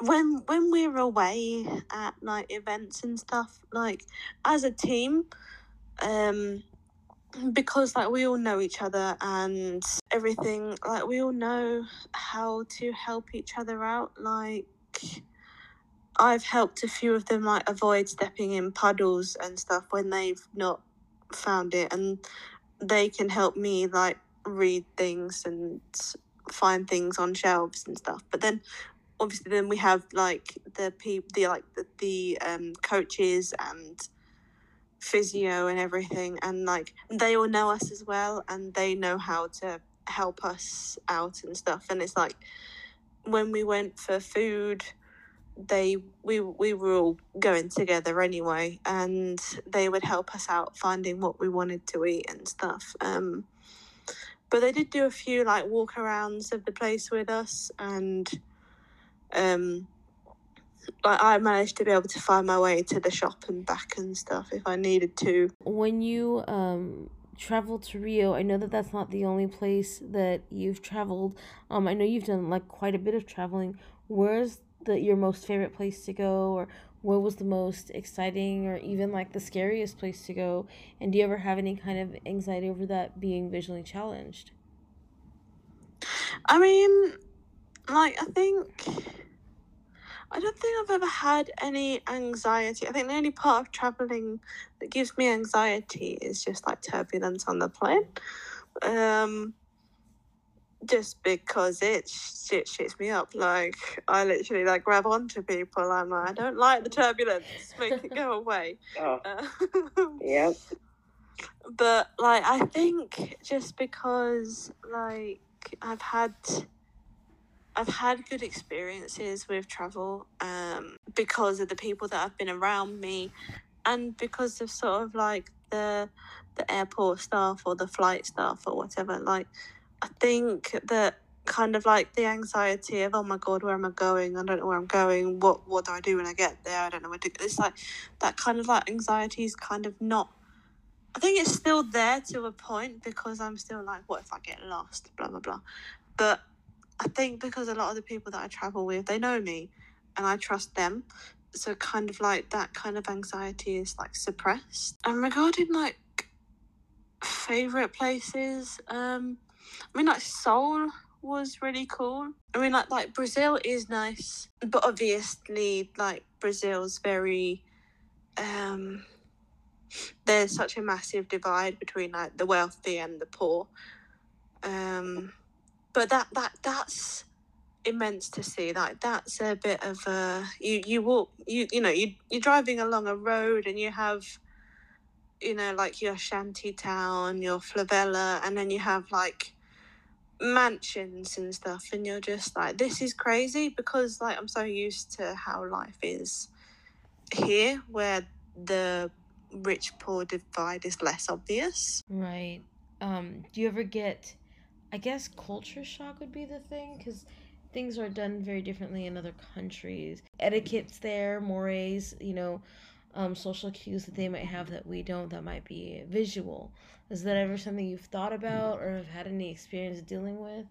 when when we're away at like events and stuff, like as a team, um, because like we all know each other and everything, like we all know how to help each other out. Like I've helped a few of them like avoid stepping in puddles and stuff when they've not found it, and they can help me like read things and find things on shelves and stuff. But then obviously then we have like the people the like the, the um coaches and physio and everything, and like they all know us as well, and they know how to help us out and stuff. And it's like when we went for food, they we we were all going together anyway, and they would help us out finding what we wanted to eat and stuff. Um, but they did do a few like walk arounds of the place with us, and um, like I managed to be able to find my way to the shop and back and stuff if I needed to. When you um travel to Rio, I know that that's not the only place that you've traveled. Um, I know you've done like quite a bit of traveling. Where's the your most favorite place to go, or what was the most exciting, or even like the scariest place to go? And do you ever have any kind of anxiety over that being visually challenged? I mean, like I think I don't think I've ever had any anxiety. I think the only part of traveling that gives me anxiety is just like turbulence on the plane. Um, just because it shit shits me up. Like I literally like grab onto people. I'm like, I don't like the turbulence. Make it go away. Oh, Uh, yep. but like I think just because like I've had I've had good experiences with travel um because of the people that have been around me and because of sort of like the the airport staff or the flight staff or whatever like I think that kind of like the anxiety of oh my god where am I going I don't know where I'm going what what do I do when I get there I don't know what to do it's like that kind of like anxiety is kind of not I think it's still there to a point because I'm still like, what if I get lost? Blah blah blah. But I think because a lot of the people that I travel with, they know me, and I trust them, so kind of like that kind of anxiety is like suppressed. And regarding like favorite places, um, I mean like Seoul was really cool. I mean like like Brazil is nice, but obviously like Brazil's very um there's such a massive divide between like the wealthy and the poor um but that that that's immense to see like that's a bit of a you you walk you you know you you're driving along a road and you have you know like your shanty town your favela and then you have like mansions and stuff and you're just like this is crazy because like i'm so used to how life is here where the rich poor divide is less obvious. Right. Um, do you ever get, I guess, culture shock would be the thing? Because things are done very differently in other countries. Etiquettes there, mores, you know, um, social cues that they might have that we don't, that might be visual. Is that ever something you've thought about or have had any experience dealing with?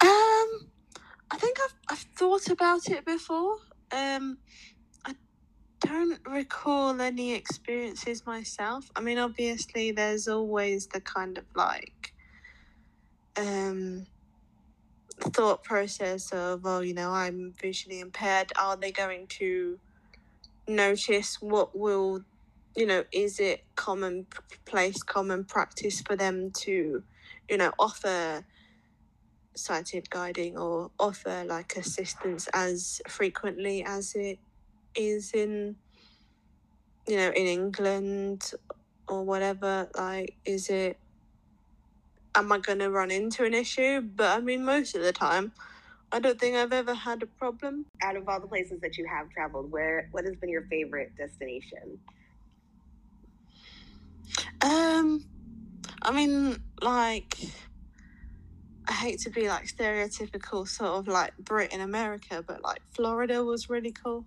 Um, I think I've I've thought about it before. Um, I don't recall any experiences myself. I mean, obviously, there's always the kind of like um thought process of, oh you know, I'm visually impaired. Are they going to notice what will, you know, is it common place, common practice for them to, you know, offer sighted guiding or offer like assistance as frequently as it is in, you know, in England or whatever? Like, is it am I going to run into an issue? But I mean, most of the time, I don't think I've ever had a problem. Out of all the places that you have traveled, where what has been your favorite destination? Um, I mean, like, I hate to be like stereotypical, sort of like Brit in America, but like Florida was really cool.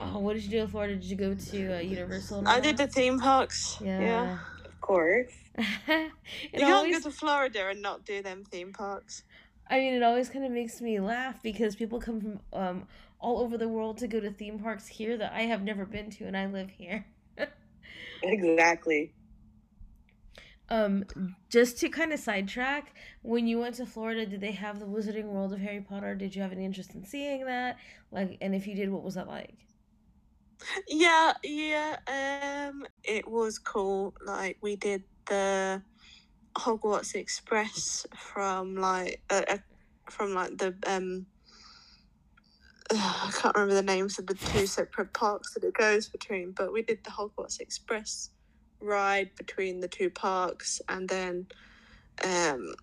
Oh, what did you do in Florida? Did you go to uh, Universal? I did the theme parks. Yeah. yeah. Of course. it You can't go to Florida and not do them theme parks. I mean, it always kind of makes me laugh because people come from um all over the world to go to theme parks here that I have never been to, and I live here. Exactly. Um, just to kind of sidetrack, when you went to Florida, did they have the Wizarding World of Harry Potter? Did you have any interest in seeing that? Like, and if you did, what was that like? Yeah, yeah. Um, it was cool. Like we did the Hogwarts Express from like uh, uh, from like the um I can't remember the names of the two separate parks that it goes between, but we did the Hogwarts Express ride between the two parks, and then um,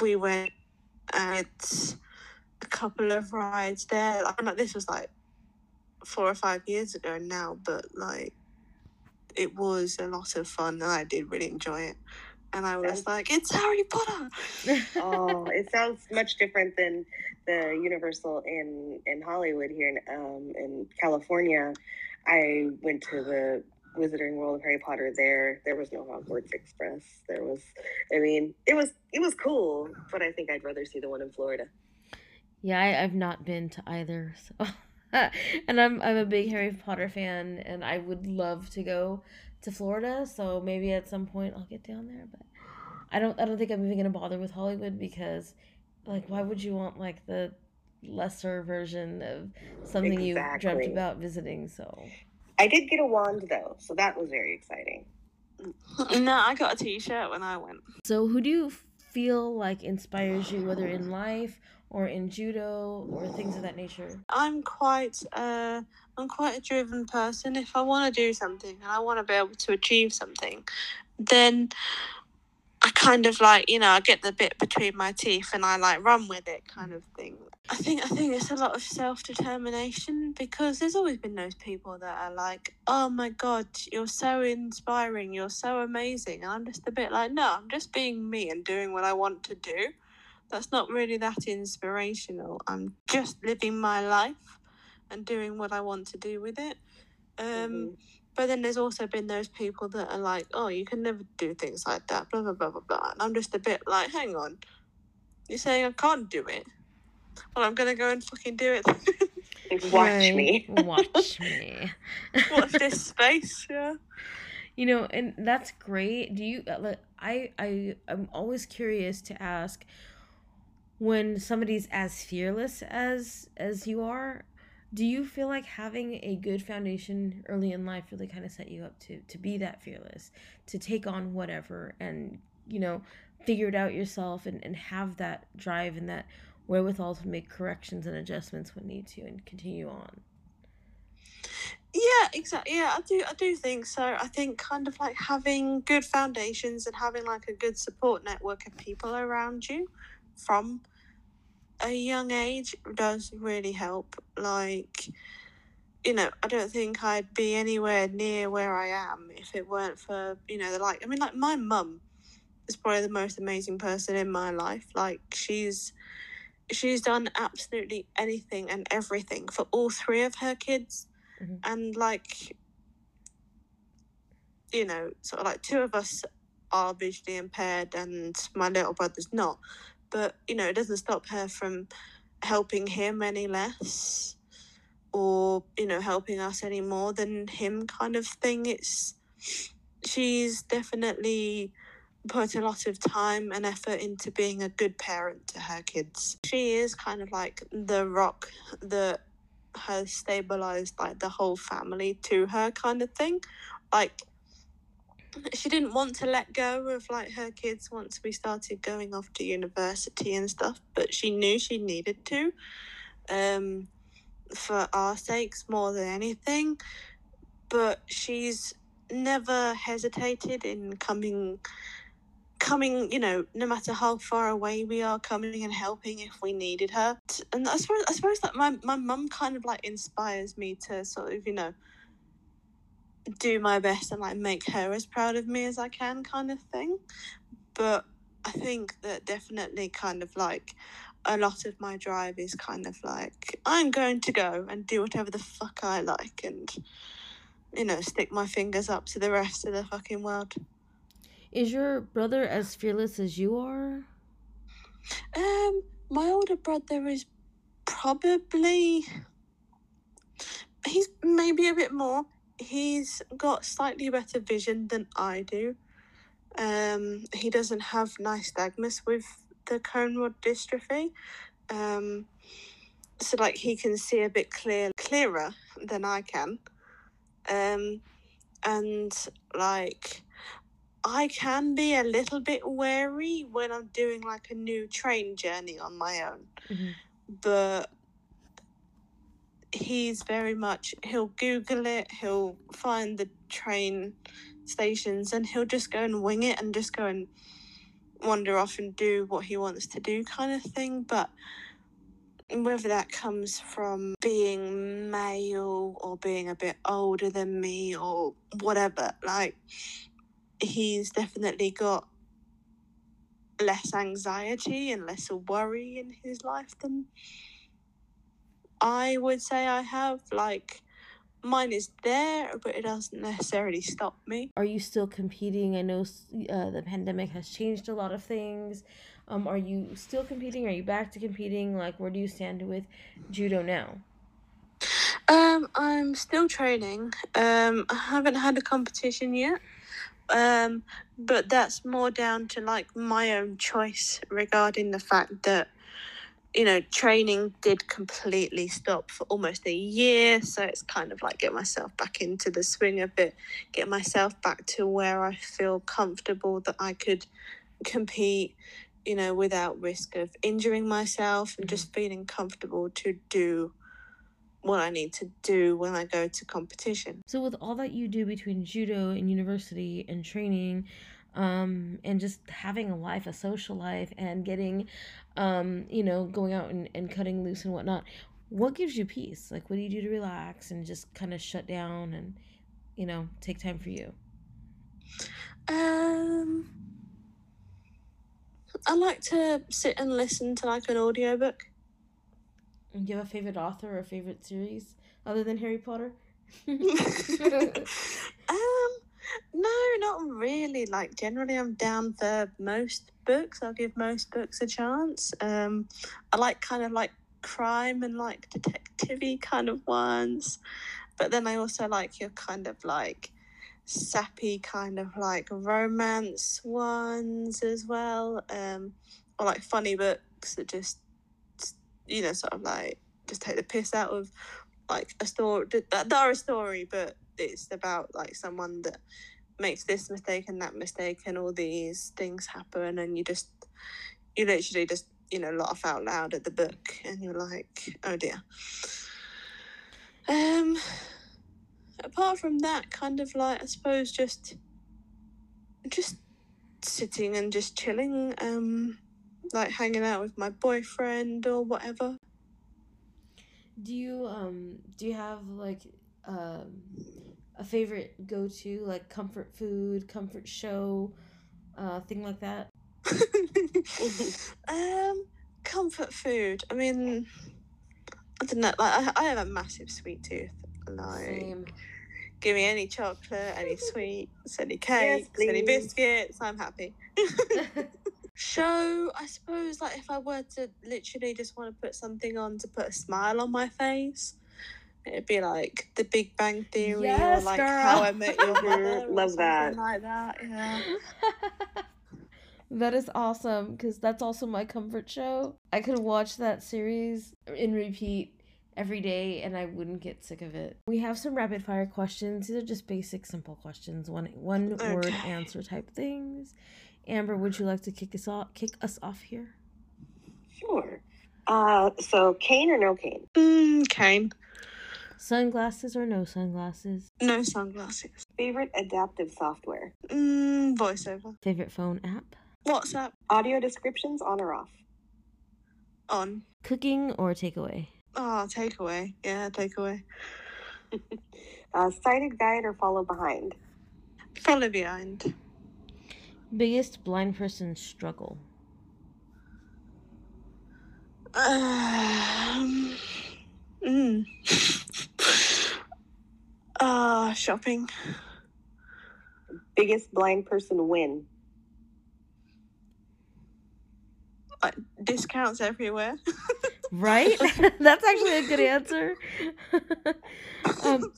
we went at a couple of rides there. I know this was like four or five years ago now, but like it was a lot of fun, and I did really enjoy it. And I was like, "It's Harry Potter." oh, it sounds much different than the Universal in in Hollywood here in um in California. I went to the Wizarding World of Harry Potter there. There was no Hogwarts Express. There was I mean, it was it was cool, but I think I'd rather see the one in Florida. Yeah, I, I've not been to either. So, and I'm I'm a big Harry Potter fan, and I would love to go to Florida. So maybe at some point I'll get down there. But I don't I don't think I'm even gonna bother with Hollywood because, like, why would you want like the lesser version of something you dreamt about visiting? So I did get a wand though, so that was very exciting. no, I got a T-shirt when I went. so who do you feel like inspires you, whether in life or in judo or things of that nature? I'm quite uh I'm quite a driven person. If I want to do something and I want to be able to achieve something, then I kind of like you know I get the bit between my teeth and I like run with it kind of thing. I think I think it's a lot of self determination because there's always been those people that are like, oh my god, you're so inspiring, you're so amazing, and I'm just a bit like, no, I'm just being me and doing what I want to do. That's not really that inspirational. I'm just living my life and doing what I want to do with it. Um, Mhm. but then there's also been those people that are like, oh, you can never do things like that, blah, blah, blah, blah, blah. And I'm just a bit like, hang on. You're saying I can't do it? Well, I'm going to go and fucking do it. Watch me. Watch me. Watch this space, yeah. You know, and that's great. Do you uh, like I I I'm always curious to ask when somebody's as fearless as as you are, do you feel like having a good foundation early in life really kind of set you up to to be that fearless, to take on whatever and, you know, figure it out yourself and and have that drive and that wherewithal to make corrections and adjustments when need to and continue on? Yeah, exactly. Yeah, I do. I do think so. I think kind of like having good foundations and having like a good support network of people around you from a young age does really help. Like, you know, I don't think I'd be anywhere near where I am if it weren't for you know the like. I mean, like my mum is probably the most amazing person in my life. Like, she's she's done absolutely anything and everything for all three of her kids Mhm. and like you know sort of like two of us are visually impaired and my little brother's not but you know it doesn't stop her from helping him any less or you know helping us any more than him kind of thing. It's she's definitely put a lot of time and effort into being a good parent to her kids. She is kind of like the rock that has stabilized like the whole family to her kind of thing. Like she didn't want to let go of like her kids once we started going off to university and stuff but she knew she needed to um for our sakes more than anything. But she's never hesitated in coming coming you know no matter how far away we are coming and helping if we needed her. And i suppose i suppose that my, my mum kind of like inspires me to sort of you know do my best and like make her as proud of me as i can kind of thing but i think that definitely kind of like a lot of my drive is kind of like i'm going to go and do whatever the fuck i like and you know stick my fingers up to the rest of the fucking world Is your brother as fearless as you are? Um, my older brother is probably he's maybe a bit more. He's got slightly better vision than I do. Um, he doesn't have nystagmus with the cone rod dystrophy. Um, so like he can see a bit clear clearer than I can. Um, and like I can be a little bit wary when I'm doing like a new train journey on my own. Mhm. But he's very much he'll Google it, he'll find the train stations, and he'll just go and wing it and just go and wander off and do what he wants to do, kind of thing. But whether that comes from being male or being a bit older than me or whatever, like he's definitely got less anxiety and less worry in his life than I would say I have. Like, mine is there, but it doesn't necessarily stop me. Are you still competing? I know uh, the pandemic has changed a lot of things. Um, are you still competing? Are you back to competing? Like, where do you stand with judo now? Um, I'm still training. Um, I haven't had a competition yet. Um, but that's more down to like my own choice regarding the fact that you know training did completely stop for almost a year so it's kind of like get myself back into the swing of it, get myself back to where i feel comfortable that i could compete you know without risk of injuring myself and just feeling comfortable to do what I need to do when I go to competition. So, with all that you do between judo and university and training, um, and just having a life, a social life, and getting, um, you know, going out and, and cutting loose and whatnot, what gives you peace? Like, what do you do to relax and just kind of shut down and, you know, take time for you? Um, I like to sit and listen to like an audiobook. Do you have a favorite author or a favorite series other than Harry Potter? um, no, not really. Like generally, I'm down for most books. I'll give most books a chance. Um, I like kind of like crime and like detective kind of ones, but then I also like your kind of like sappy kind of like romance ones as well. Um, or like funny books that just you know, sort of like just take the piss out of like a story that are a story, but it's about like someone that makes this mistake and that mistake, and all these things happen, and you just you literally just you know laugh out loud at the book, and you're like, oh dear. Um, apart from that, kind of like I suppose just just sitting and just chilling. Um, like hanging out with my boyfriend or whatever. Do you um do you have like um a favorite go to like comfort food, comfort show, uh thing like that? um comfort food. I mean I don't know, like I, I have a massive sweet tooth. Like Same. give me any chocolate, any sweets, any cakes, yes, any biscuits, I'm happy. show i suppose like if i were to literally just want to put something on to put a smile on my face it'd be like the big bang theory yes, or like girl. how i met your mother love that like that yeah that is awesome because that's also my comfort show i could watch that series in repeat every day and I wouldn't get sick of it. We have some rapid fire questions. These are just basic simple questions, one one okay. word answer type things. Amber, would you like to kick us off? Kick us off here. Sure. Uh, so cane or no cane? Mm, cane. Sunglasses or no sunglasses? No sunglasses. Favorite adaptive software? Mm, voiceover. Favorite phone app? WhatsApp. Audio descriptions on or off? On. Cooking or takeaway? Oh, takeaway. Yeah, takeaway. uh, sighted guide or follow behind? Follow behind. Biggest blind person struggle. Um, mm. uh, shopping. Biggest blind person win. Uh, discounts everywhere. right? That's actually a good answer. um,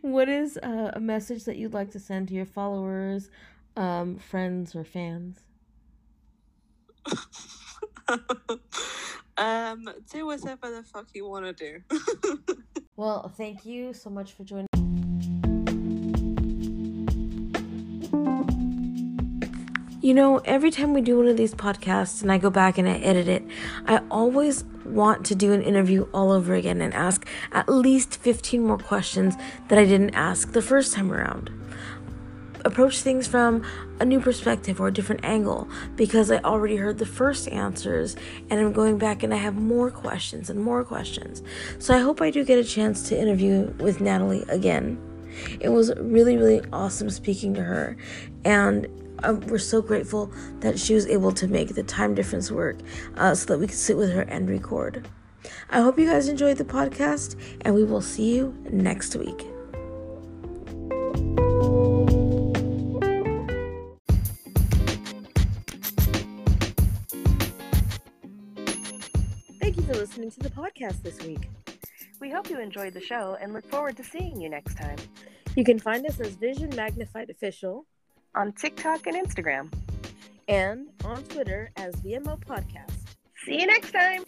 what is uh, a message that you'd like to send to your followers, um, friends or fans? Um, do whatever the fuck you want to do. well, thank you so much for joining. You know, every time we do one of these podcasts and I go back and I edit it, I always want to do an interview all over again and ask at least 15 more questions that I didn't ask the first time around. Approach things from a new perspective or a different angle because I already heard the first answers and I'm going back and I have more questions and more questions. So I hope I do get a chance to interview with Natalie again. It was really, really awesome speaking to her, and um, we're so grateful that she was able to make the time difference work uh, so that we could sit with her and record. I hope you guys enjoyed the podcast, and we will see you next week. Listening to the podcast this week. We hope you enjoyed the show and look forward to seeing you next time You can find us as Vision Magnified Official on TikTok and Instagram. and on Twitter as VMO Podcast. See you next time.